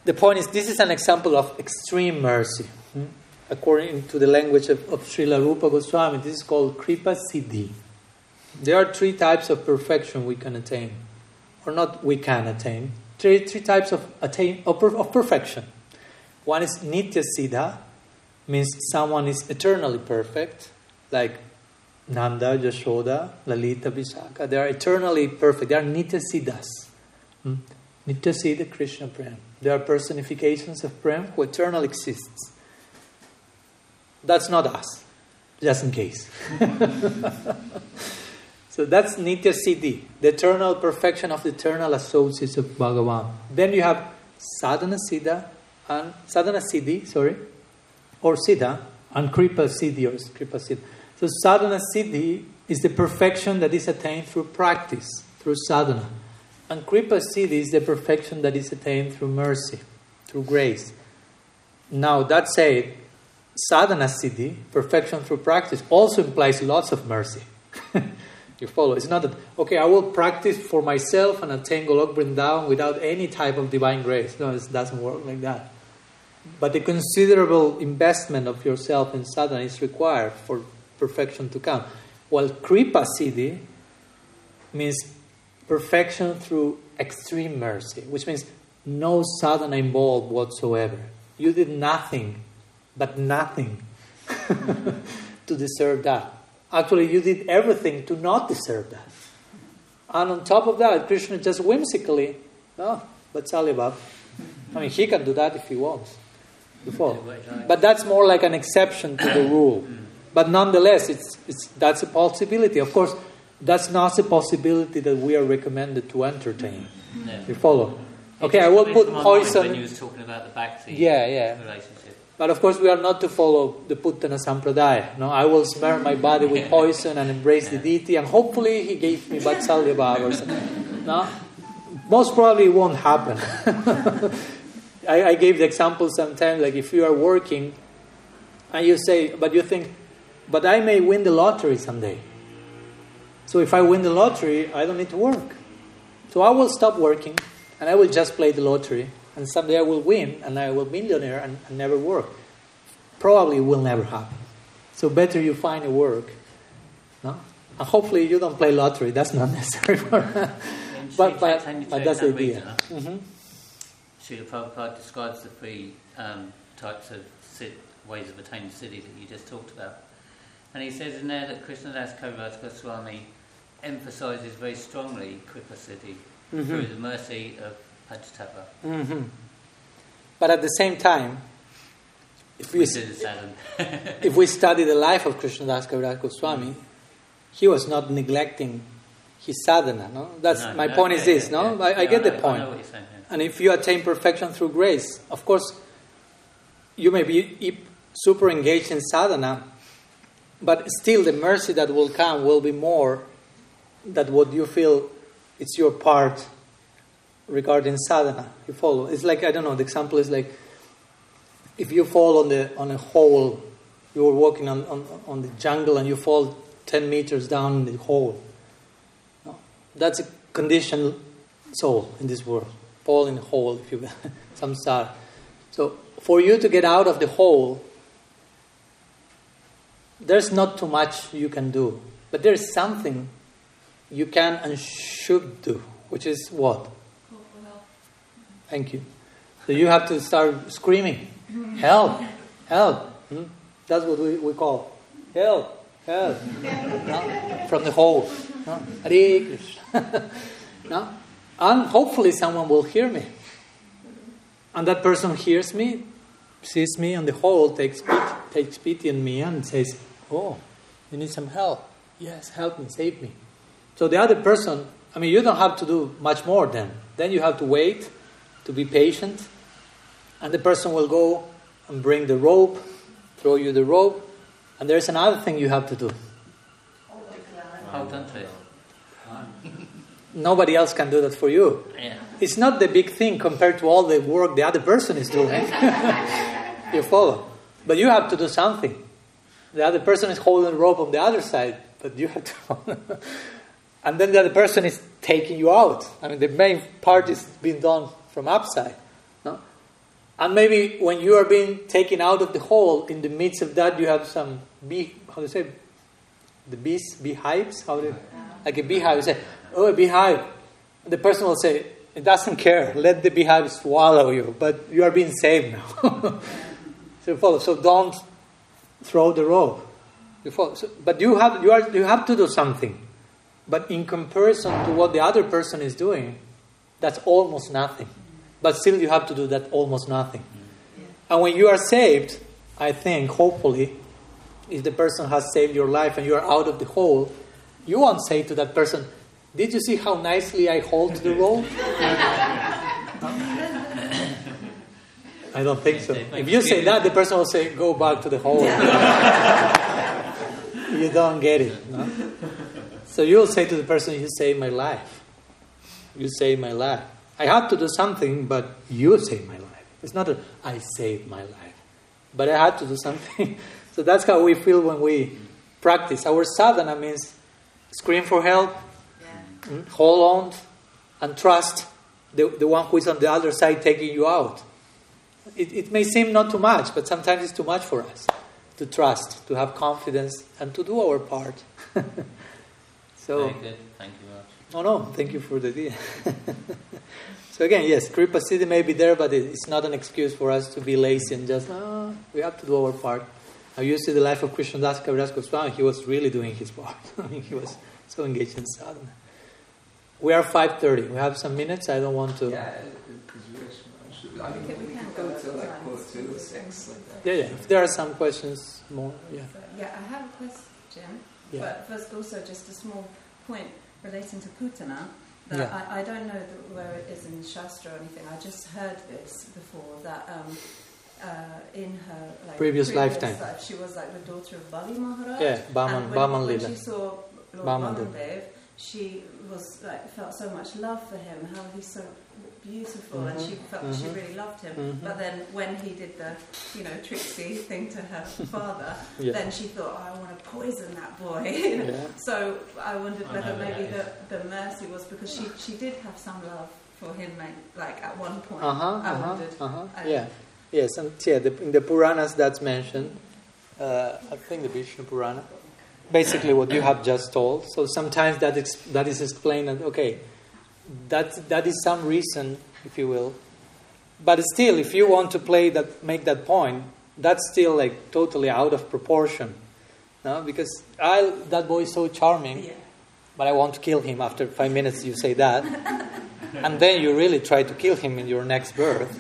the point is, this is an example of extreme mercy. hmm? According to the language of, of Srila Rupa Goswami, this is called Kripa Siddhi. There are three types of perfection we can attain, or not we can attain. Three, three types of, attain, of, of perfection. One is Nitya Siddha, means someone is eternally perfect, like Nanda, Jashoda, Lalita, Visakha. They are eternally perfect. They are Nitya Siddhas. Hmm? Nitya Siddha Krishna Prem. They are personifications of Prem who eternally exists. That's not us, just in case. so that's Nitya Siddhi, the eternal perfection of the eternal associates of Bhagavan. Then you have Sadhana Siddha and Sadhana Siddhi, sorry, or Siddha, and Kripa Siddhi or Kripa Siddha. So sadhana siddhi is the perfection that is attained through practice, through sadhana. And kripa siddhi is the perfection that is attained through mercy, through grace. Now, that said, sadhana siddhi, perfection through practice, also implies lots of mercy. you follow? It's not that, okay, I will practice for myself and attain Golok Vrindavan without any type of divine grace. No, it doesn't work like that. But the considerable investment of yourself in sadhana is required for perfection to come. While kripa siddhi means perfection through extreme mercy, which means no sadhana involved whatsoever. You did nothing, but nothing to deserve that. Actually, you did everything to not deserve that. And on top of that, Krishna just whimsically, oh, but Salibab. I mean, he can do that if he wants. Before. But that's more like an exception to the rule. But nonetheless, it's, it's, that's a possibility. Of course, that's not a possibility that we are recommended to entertain. No. You follow? Okay, I will put came to my mind poison. When you was talking about the bhakti Yeah, yeah. relationship. But of course, we are not to follow the Putana Sampradaya. No, I will smear my body with poison and embrace the deity, and hopefully he gave me Vatsalya Bhav or something. No? Most probably it won't happen. I, I gave the example sometimes, like if you are working and you say, but you think, but I may win the lottery someday. So if I win the lottery, I don't need to work. So I will stop working and I will just play the lottery. And someday I will win and I will be millionaire and, and never work. Probably will never happen. So better you find a work. No? And hopefully you don't play lottery. That's not necessary for but, but, but that's the idea. Hmm Srila Prabhupada describes the three um, types of sit, ways of attaining siddhi that you just talked about. And he says in there that Krishnadas Kaviraj Goswami emphasizes very strongly Kripa Siddhi through the mercy of Pajatapa, hmm But at the same time, if we, sadhana. if we study the life of Krishnadas Kaviraj Goswami, he was not neglecting his sadhana. No, that's No, my no, point. yeah, is this? yeah, no, yeah. I, I get know- the point. I know what you're saying. And if you attain perfection through grace, of course, you may be super engaged in sadhana, but still the mercy that will come will be more than what you feel it's your part regarding sadhana. You follow? It's like I don't know. The example is like if you fall on the on a hole, you were walking on, on, on the jungle and you fall ten meters down the hole. No? That's a conditioned soul in this world. Fall in a hole, if you samsara. So for you to get out of the hole, there's not too much you can do, but there is something you can and should do, which is what? Thank you. So you have to start screaming, help, help. Hmm? That's what we, we call help, help. No? From the hole. No? No? And hopefully someone will hear me. And that person hears me, sees me on the hole, takes pity, takes pity on me and says, Oh, you need some help. Yes, help me, save me. So the other person, I mean, you don't have to do much more then. Then you have to wait, to be patient, and the person will go and bring the rope, throw you the rope, and there's another thing you have to do. Hold on to it. Nobody else can do that for you. Yeah. It's not the big thing compared to all the work the other person is doing. you follow. But you have to do something. The other person is holding the rope on the other side, but you have to. And then the other person is taking you out. I mean, the main part is being done from upside. No? And maybe when you are being taken out of the hole, in the midst of that, you have some bee, how do you say, the bees, beehives? How do you, like a beehive. You say, oh, a beehive. The person will say, it doesn't care. Let the beehive swallow you, but you are being saved now. so follow. So don't throw the rope. You follow. So, but you have you are you have to do something. But in comparison to what the other person is doing, that's almost nothing. But still, you have to do that almost nothing. And when you are saved, I think, hopefully, if the person has saved your life and you are out of the hole, you won't say to that person, Did you see how nicely I hold the rope? I don't think so. If you say that, the person will say, Go back to the hole. you don't get it. No? So you'll say to the person, You saved my life. You saved my life. I had to do something, but you saved my life. It's not that I saved my life, but I had to do something. so that's how we feel when we practice. Our sadhana means scream for help, Yeah. mm, hold on, and trust the, the one who is on the other side taking you out. It, it may seem not too much, but sometimes it's too much for us to trust, to have confidence, and to do our part. so, Very good. Thank you much. oh no, thank you for the idea. so again, yes, Kripa Siddhi may be there, but it's not an excuse for us to be lazy and just, oh, we have to do our part. Now you see the life of Krishna Das Kaviraj Goswami, he was really doing his part. I mean, he was so engaged in sadhana. We are 5.30. We have some minutes. I don't want to... Yeah, because we actually, I We think can- we we can can go go to like time. quarter to six, like that. Yeah, yeah. If there are some questions more, yeah. Yeah, I have a question, Yeah. but first also just a small point relating to Putana. That Yeah. I, I don't know where it is in Shastra or anything. I just heard this before that um, uh, in her like, Previous lifetime. life, she was like the daughter of Bali Maharaj. Yeah, Baman, and when, Baman when Lila. she saw Lord Baman Bamandev, she was like felt so much love for him. How he's so beautiful, and she felt she mhm. really loved him. Mhm. But then when he did the, you know, tricksy thing to her father, Yeah. then she thought, oh, I want to poison that boy. Yeah. So I wondered whether know maybe the, the mercy was because she, she did have some love for him, like, like at one point. Uh huh. I Uh huh. wondered. Uh huh. I- Yeah. Yes, and yeah, the, in the Puranas that's mentioned. Uh, I think the Vishnu Purana. Basically, what you have just told. So sometimes that ex- that is explained. And, okay, that that is some reason, if you will. But still, if you want to play that, make that point, that's still like totally out of proportion. No, because I that boy is so charming. Yeah. but I want to kill him after five minutes you say that. and then you really try to kill him in your next birth.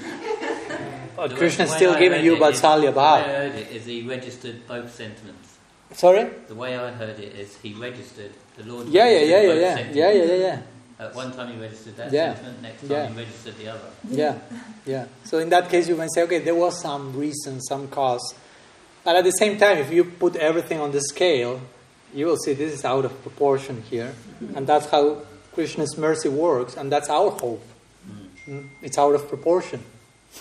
But Krishna is still I giving heard you it is- Vatsalya The way I heard it is he registered both sentiments. Sorry? The way I heard it is he registered the Lord. Yeah, yeah, yeah, yeah, yeah. Yeah, yeah, yeah, yeah. At one time he registered that Yeah. sentiment, next time Yeah. he registered the other. Yeah, yeah. So in that case, you can say, okay, there was some reason, some cause. But at the same time, if you put everything on the scale, you will see this is out of proportion here. And that's how Krishna's mercy works, and that's our hope. Mm, It's out of proportion.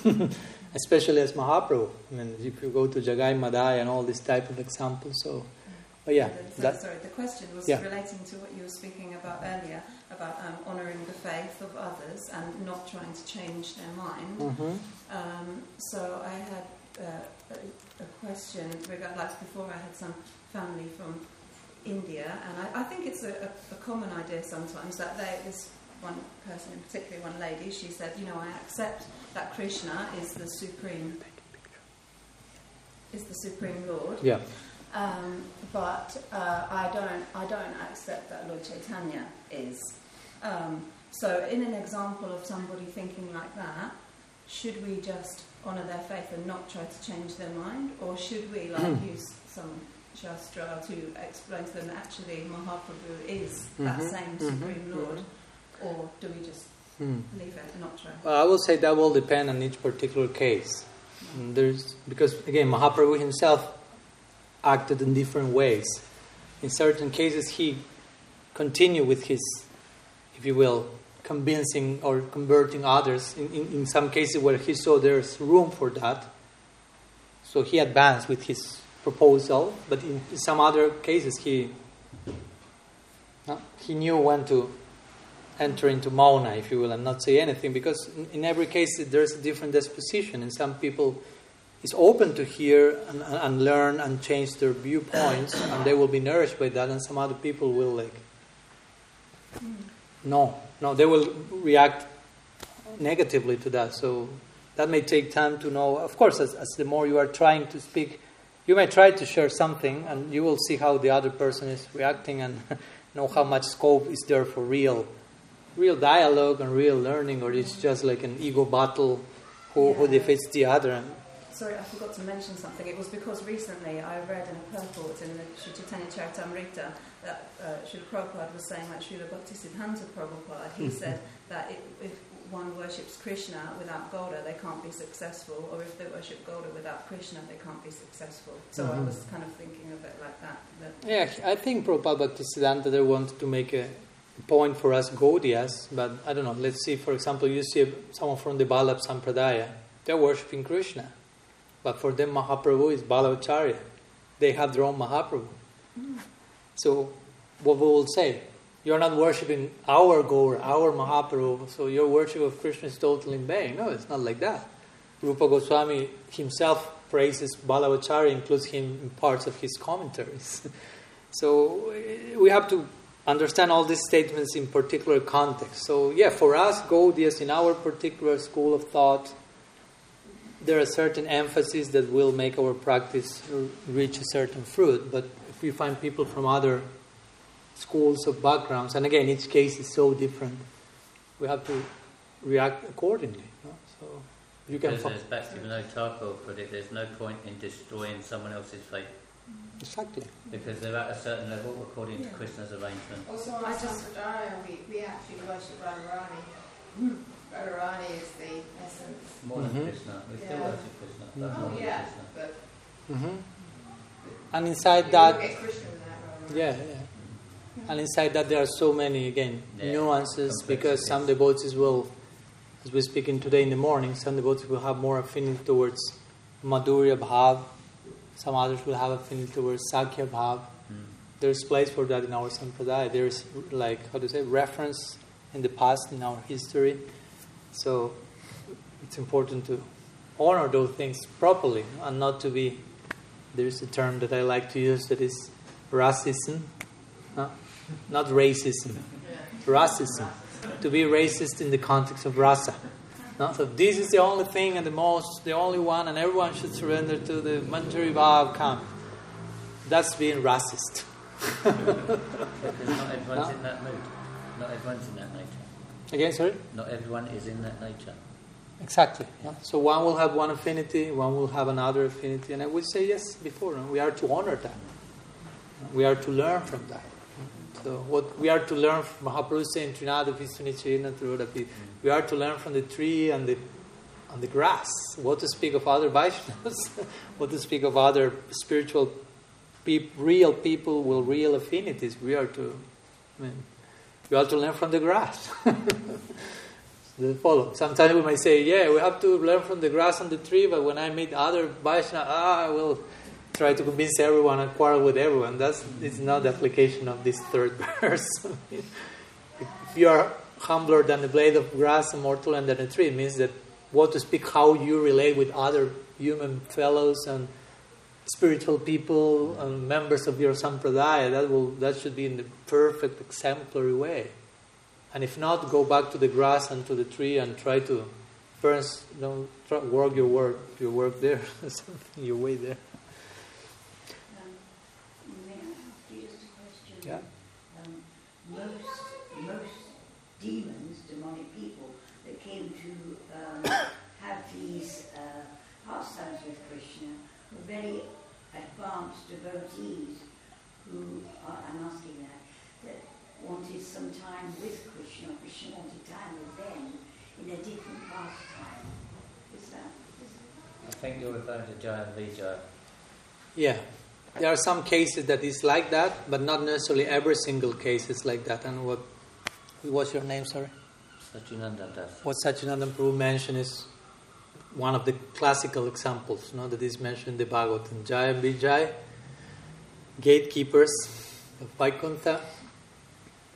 Especially as Mahaprabhu. I mean, if you go to Jagai Madhai and all these type of examples. So, but yeah, So, that, sorry, the question was Yeah. relating to what you were speaking about earlier about um, honouring the faith of others and not trying to change their mind. Mhm. Um, so I had uh, a, a question regarding, like before I had some family from India, and I, I think it's a, a, a common idea sometimes that they, this one person, in particular one lady, she said, you know, I accept that Krishna is the supreme, is the supreme Lord, yeah. Um, but uh, I don't I don't accept that Lord Chaitanya is. Um, so, in an example of somebody thinking like that, should we just honour their faith and not try to change their mind, or should we like use some shastra to explain to them that actually Mahaprabhu is that Mhm, same mhm, supreme Lord, or do we just Hmm. leave it and not try? Well, I will say that will depend on each particular case. And There's because again, Mahaprabhu himself acted in different ways. In certain cases, he continued with his, if you will, convincing or converting others. In, in, in some cases where he saw there's room for that, so he advanced with his proposal. But in some other cases, he he knew when to enter into Mauna, if you will, and not say anything, because in, every case there's a different disposition, and some people is open to hear and, and learn and change their viewpoints, and they will be nourished by that, and some other people will like, no, no, they will react negatively to that. So that may take time to know. Of course, as, as the more you are trying to speak, you may try to share something, and you will see how the other person is reacting, and know how much scope is there for real real dialogue and real learning, or it's just like an ego battle who, who defeats the other. And Sorry, I forgot to mention something. It was because recently I read in a purport in the Sri Chaitanya Charitamrita that uh, Srila Prabhupada was saying that Srila Bhaktisiddhanta Prabhupada, he said that it, if one worships Krishna without Gaura, they can't be successful, or if they worship Gaura without Krishna, they can't be successful. So I Mhm. was kind of thinking of it like that. that Yeah, I think Prabhupada Bhaktisiddhanta they wanted to make a point for us Gaudias, but I don't know. Let's see, for example, you see someone from the Ballabh Sampradaya, they're worshipping Krishna, but for them Mahaprabhu is Balabhacharya. They have their own Mahaprabhu. So, what we will say, you're not worshipping our Gaur, our Mahaprabhu, so your worship of Krishna is totally in vain. No, it's not like that. Rupa Goswami himself praises Balabhacharya, includes him in parts of his commentaries. so we have to understand all these statements in particular context. So yeah, for us, Gaudias, in our particular school of thought, there are certain emphases that will make our practice reach a certain fruit. But if we find people from other schools of backgrounds, and again, each case is so different, we have to react accordingly. no? So you can Because find as Bhakti Vinod Thakur put it, there's no point in destroying someone else's faith exactly. because they're at a certain level according to Krishna's arrangement. Also on I just- Sampradaya, we, we actually worship Radharani. Hmm. Radharani is the essence. More than Mhm. Krishna. We still Yeah. worship Krishna, but Mhm. Oh yeah, Krishna. but hmm And inside you that, don't get Krishna without Radharani. Yeah, yeah. And inside that, there are so many, again, Yeah, nuances because some devotees will, as we're speaking today in the morning, some devotees will have more affinity towards Madhurya Bhav, some others will have affinity towards Sakhya Bhav. Mm. There's place for that in our Sampradaya. There's, like, how to say, reference in the past, in our history. So it's important to honor those things properly and not to be, there's a term that I like to use that is racism, no? not racism, racism. To be racist in the context of rasa. No? So this is the only thing and the most, the only one, and everyone should surrender to the Manjari Bhav camp. That's being racist. Not everyone's No. in that mood. Not everyone's in that nature. Again, sorry? Not everyone is in that nature. Exactly. yeah. So one will have one affinity, one will have another affinity, and I would say yes before. no? We are to honor that. We are to learn from that. So what we are to learn from Mahaprabhu saying Trinada Vishwanichena Trudapi, mm. we are to learn from the tree and the and the grass. What to speak of other Vaishnavas, what to speak of other spiritual peop, real people with real affinities. We are to I mean we have to learn from the grass. the follow. Sometimes we might say, yeah, we have to learn from the grass and the tree, but when I meet other Vaishnava, ah, I will try to convince everyone and quarrel with everyone. That's it's not the application of this third verse. if you are humbler than the blade of grass and more tolerant than a tree, it means that what to speak, how you relate with other human fellows and spiritual people and members of your sampradaya, that will that should be in the perfect exemplary way. And if not, go back to the grass and to the tree and try to first you know, try, work your work, your work there, something your way there. Um, may I ask you just a question? Yeah. Um, most, most demons, demonic people that came to um, have these uh, pastimes with Krishna were very advanced devotees who, are, I'm asking that, that wanted some time with Krishna. Krishna wanted time with them in a different pastime. Is that? Is I think you're referring to Jaya and Vijay. Yeah. There are some cases that is like that, but not necessarily every single case is like that. And what what's your name, sorry? Satchidananda Das. What Satchidananda Prabhu mentioned is one of the classical examples you know, that is mentioned in the Bhagavatam. Jaya and Vijay, gatekeepers of Vaikuntha,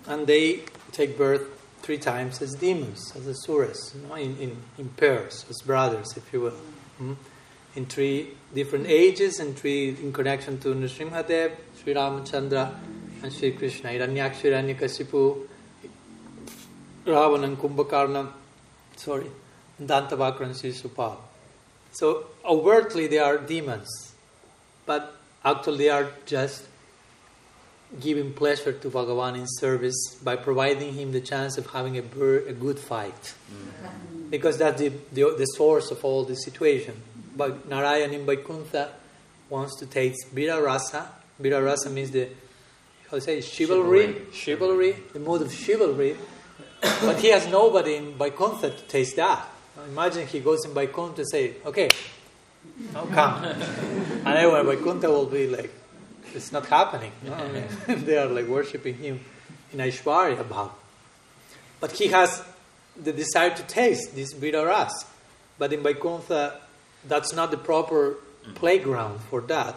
and they take birth three times as demons, as asuras, you know, in, in, in pairs, as brothers, if you will. Mm? In three different ages and three in connection to Nrsimhadev, Sri Ramachandra, and Sri Krishna. Hiranyaksha, Hiranyakasipu, Ravan and Kumbhakarna, sorry, Dantavakra and Sisupal. So overtly they are demons, but actually they are just giving pleasure to Bhagavan in service by providing him the chance of having a, bir- a good fight. Mm. Because that's the, the, the source of all the situation. But Narayan in Vaikuntha wants to taste Vira Rasa. Vira Rasa means the, how to say, chivalry, chivalry, the mood of chivalry. but he has nobody in Vaikuntha to taste that. Imagine he goes in Vaikuntha to say, okay, now come. and everyone Vaikuntha will be like, it's not happening. No? I mean, they are like worshipping him in Aishwarya Bhav. But he has the desire to taste this Ras. But in Vaikuntha, that's not the proper playground for that.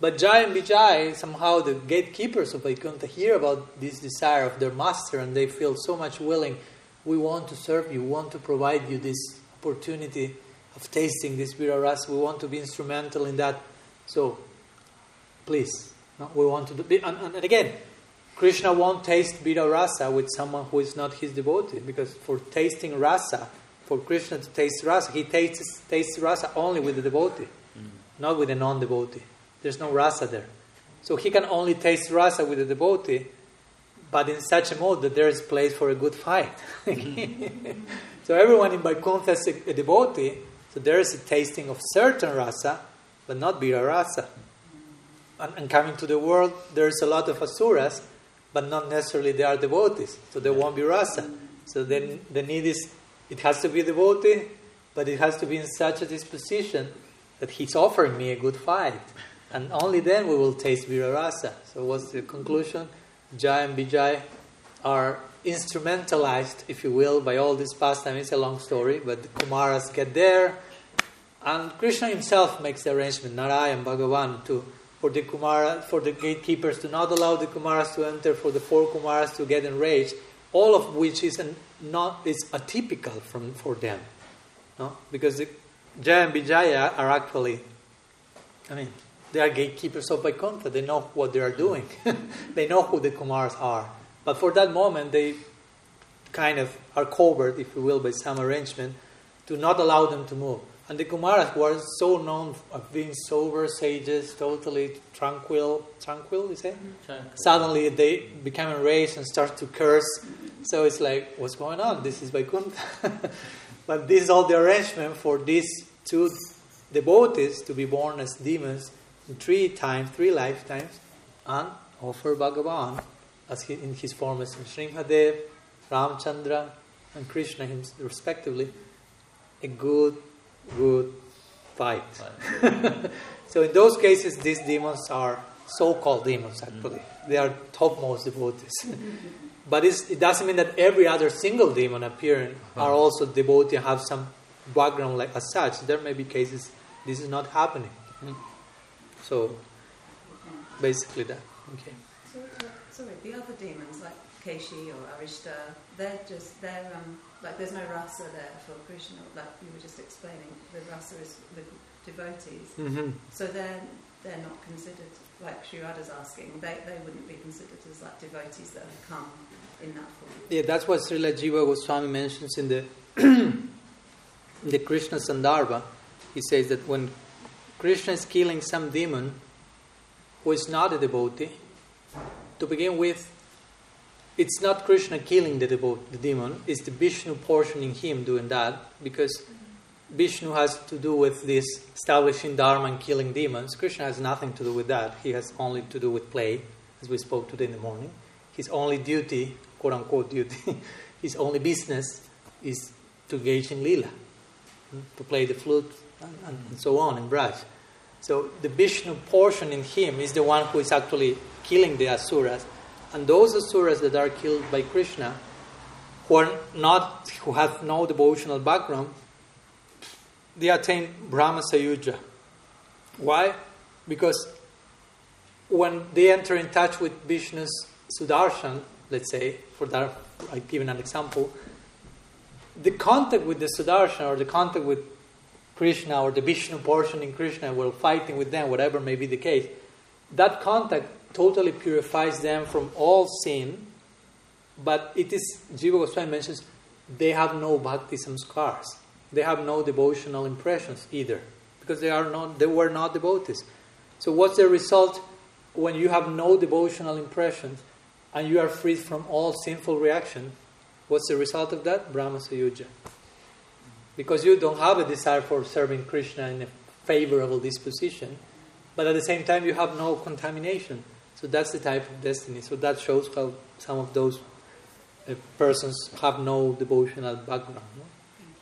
But Jai and Vijay, somehow the gatekeepers of Vaikuntha hear about this desire of their master and they feel so much willing. We want to serve you, we want to provide you this opportunity of tasting this Vira Ras. We want to be instrumental in that. So, please, no, we want to do. And, and, and again, Krishna won't taste Vira Rasa with someone who is not his devotee because for tasting rasa, for Krishna to taste rasa, he tastes, tastes rasa only with the devotee, mm. not with a non devotee. There's no rasa there. So he can only taste rasa with the devotee, but in such a mode that there is place for a good fight. so everyone in Vaikuntha is a, a devotee, so there is a tasting of certain rasa, but not Vira rasa. And, and coming to the world, there's a lot of asuras, but not necessarily they are devotees, so there won't be rasa. So then the need is, it has to be devotee, but it has to be in such a disposition that he's offering me a good fight. And only then we will taste Virarasa. So what's the conclusion? Jai and Vijay are instrumentalized, if you will, by all this pastime. It's a long story, but the Kumaras get there, and Krishna himself makes the arrangement, Narayan, Bhagavan, to for the Kumara, for the gatekeepers to not allow the Kumaras to enter, for the four Kumaras to get enraged, all of which is an, not is atypical from for them, no? Because the Jaya and Vijaya are actually, I mean, they are gatekeepers of Vaikuntha. They know what they are doing. they know who the Kumars are. But for that moment, they kind of are covered, if you will, by some arrangement to not allow them to move. And the Kumaras were so known of being sober sages, totally tranquil. Tranquil, you say? Tranquil. Suddenly they become enraged and start to curse. So it's like, what's going on? This is Vaikuntha. but this is all the arrangement for these two devotees to be born as demons three times, three lifetimes, and offer Bhagavan as he, in his form as Nrsimhadev, Ramchandra, and Krishna himself, respectively, a good good fight. so in those cases, these demons are so-called demons. Actually, mm-hmm. they are topmost devotees. but it doesn't mean that every other single demon appearing uh-huh. are also devotee and have some background like as such. There may be cases this is not happening. Mm-hmm. So basically that. Okay. So, sorry, the other demons like Keshi or Arishta, they're just they're um, like there's no rasa there for Krishna. Like you were just explaining, the rasa is the devotees. Mm-hmm. So they're they're not considered like Sri Radha's asking. They they wouldn't be considered as like devotees that have come in that form. Yeah, that's what Srila Jiva Goswami mentions in the in the Krishna Sandarbha. He says that when Krishna is killing some demon who is not a devotee, to begin with, it's not Krishna killing the, devo- the demon, it's the Vishnu portion in him doing that because Vishnu has to do with this establishing Dharma and killing demons. Krishna has nothing to do with that. He has only to do with play, as we spoke today in the morning. His only duty, quote unquote duty, his only business is to engage in lila, hmm, to play the flute and, and so on in Braj. So the Vishnu portion in him is the one who is actually killing the asuras and those asuras that are killed by Krishna, who are not, who have no devotional background, they attain Brahma Sayujya. Why? Because when they enter in touch with Vishnu's Sudarshan, let's say, for that, I've given an example, the contact with the Sudarshan or the contact with Krishna or the Vishnu portion in Krishna, while fighting with them, whatever may be the case, that contact totally purifies them from all sin, but it is, Jiva Goswami mentions, they have no bhakti samskars. They have no devotional impressions either, because they, are not, they were not devotees. So, what's the result when you have no devotional impressions and you are free from all sinful reaction? What's the result of that? Brahma Sayujya. Because you don't have a desire for serving Krishna in a favorable disposition, but at the same time you have no contamination. So that's the type of destiny. So that shows how some of those if persons have no devotional background. No?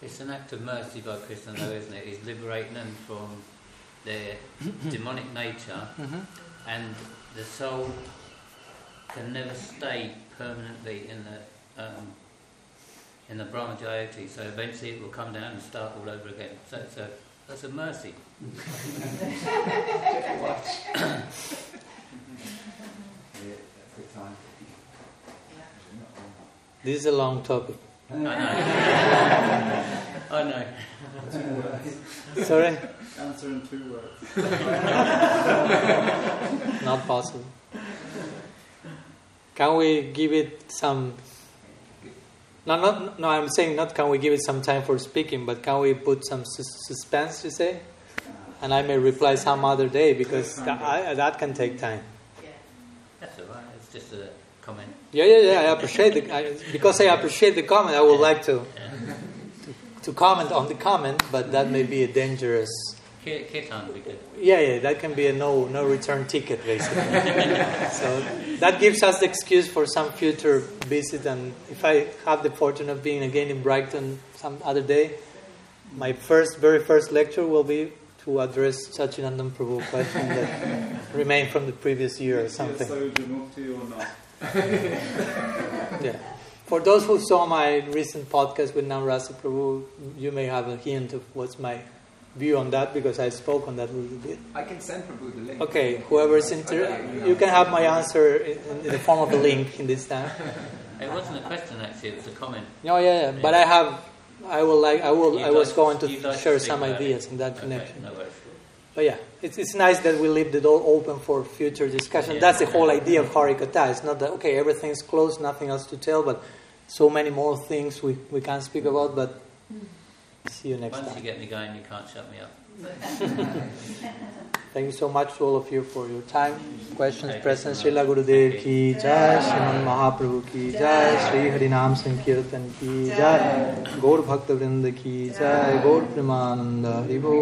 It's an act of mercy by Krishna, though, isn't it? He's liberating them from their demonic nature, Mm-hmm. and the soul can never stay permanently in the um, in the Brahmajyoti. So eventually, it will come down and start all over again. So it's a that's a mercy. Good. This is a long topic. I know. I know. Sorry, Answer in two words. not possible. Can we give it some? No, not, no. I'm saying not. Can we give it some time for speaking, but can we put some sus- suspense? You say, and I may reply some other day because that, I, that can take time. Yeah. That's all right. It's just a comment. Yeah, yeah, yeah. I appreciate the I, because I appreciate the comment. I would like to, to to comment on the comment, but that may be a dangerous. Ki- Kirtan would. Yeah, yeah. That can be a no no return ticket, basically. so that gives us the excuse for some future visit. And if I have the fortune of being again in Brighton some other day, my first, very first lecture will be to address such an Prabhu question that remained from the previous year or something. Sayujya Mukti or not. Yeah. For those who saw my recent podcast with Namrasa Prabhu, you may have a hint of what's my view on that because I spoke on that a little bit. I can send Prabhu the link. Okay, whoever's inter- you can have my answer in, in the form of a link in this time. It wasn't a question actually; it was a comment. No, yeah, yeah. But I have, I will like, I will, You'd I was like- going to like share speak some about it. ideas in that Okay, connection. no. But yeah, it's, it's nice that we leave the door open for future discussion. Yeah. That's the whole idea of Harikatha. It's not that, okay, everything's closed, nothing else to tell, but so many more things we, we can speak about. But see you next Once you time. get me going, you can't shut me up. Thank you so much to all of you for your time, questions, Thank you presence. so much. Srila Gurudev ki jai, Sriman Mahaprabhu ki jai, Sri Harinam Sankirtan ki jai, Gaur Bhakta Vrinda ki jai, Gaur Premananda Haribo.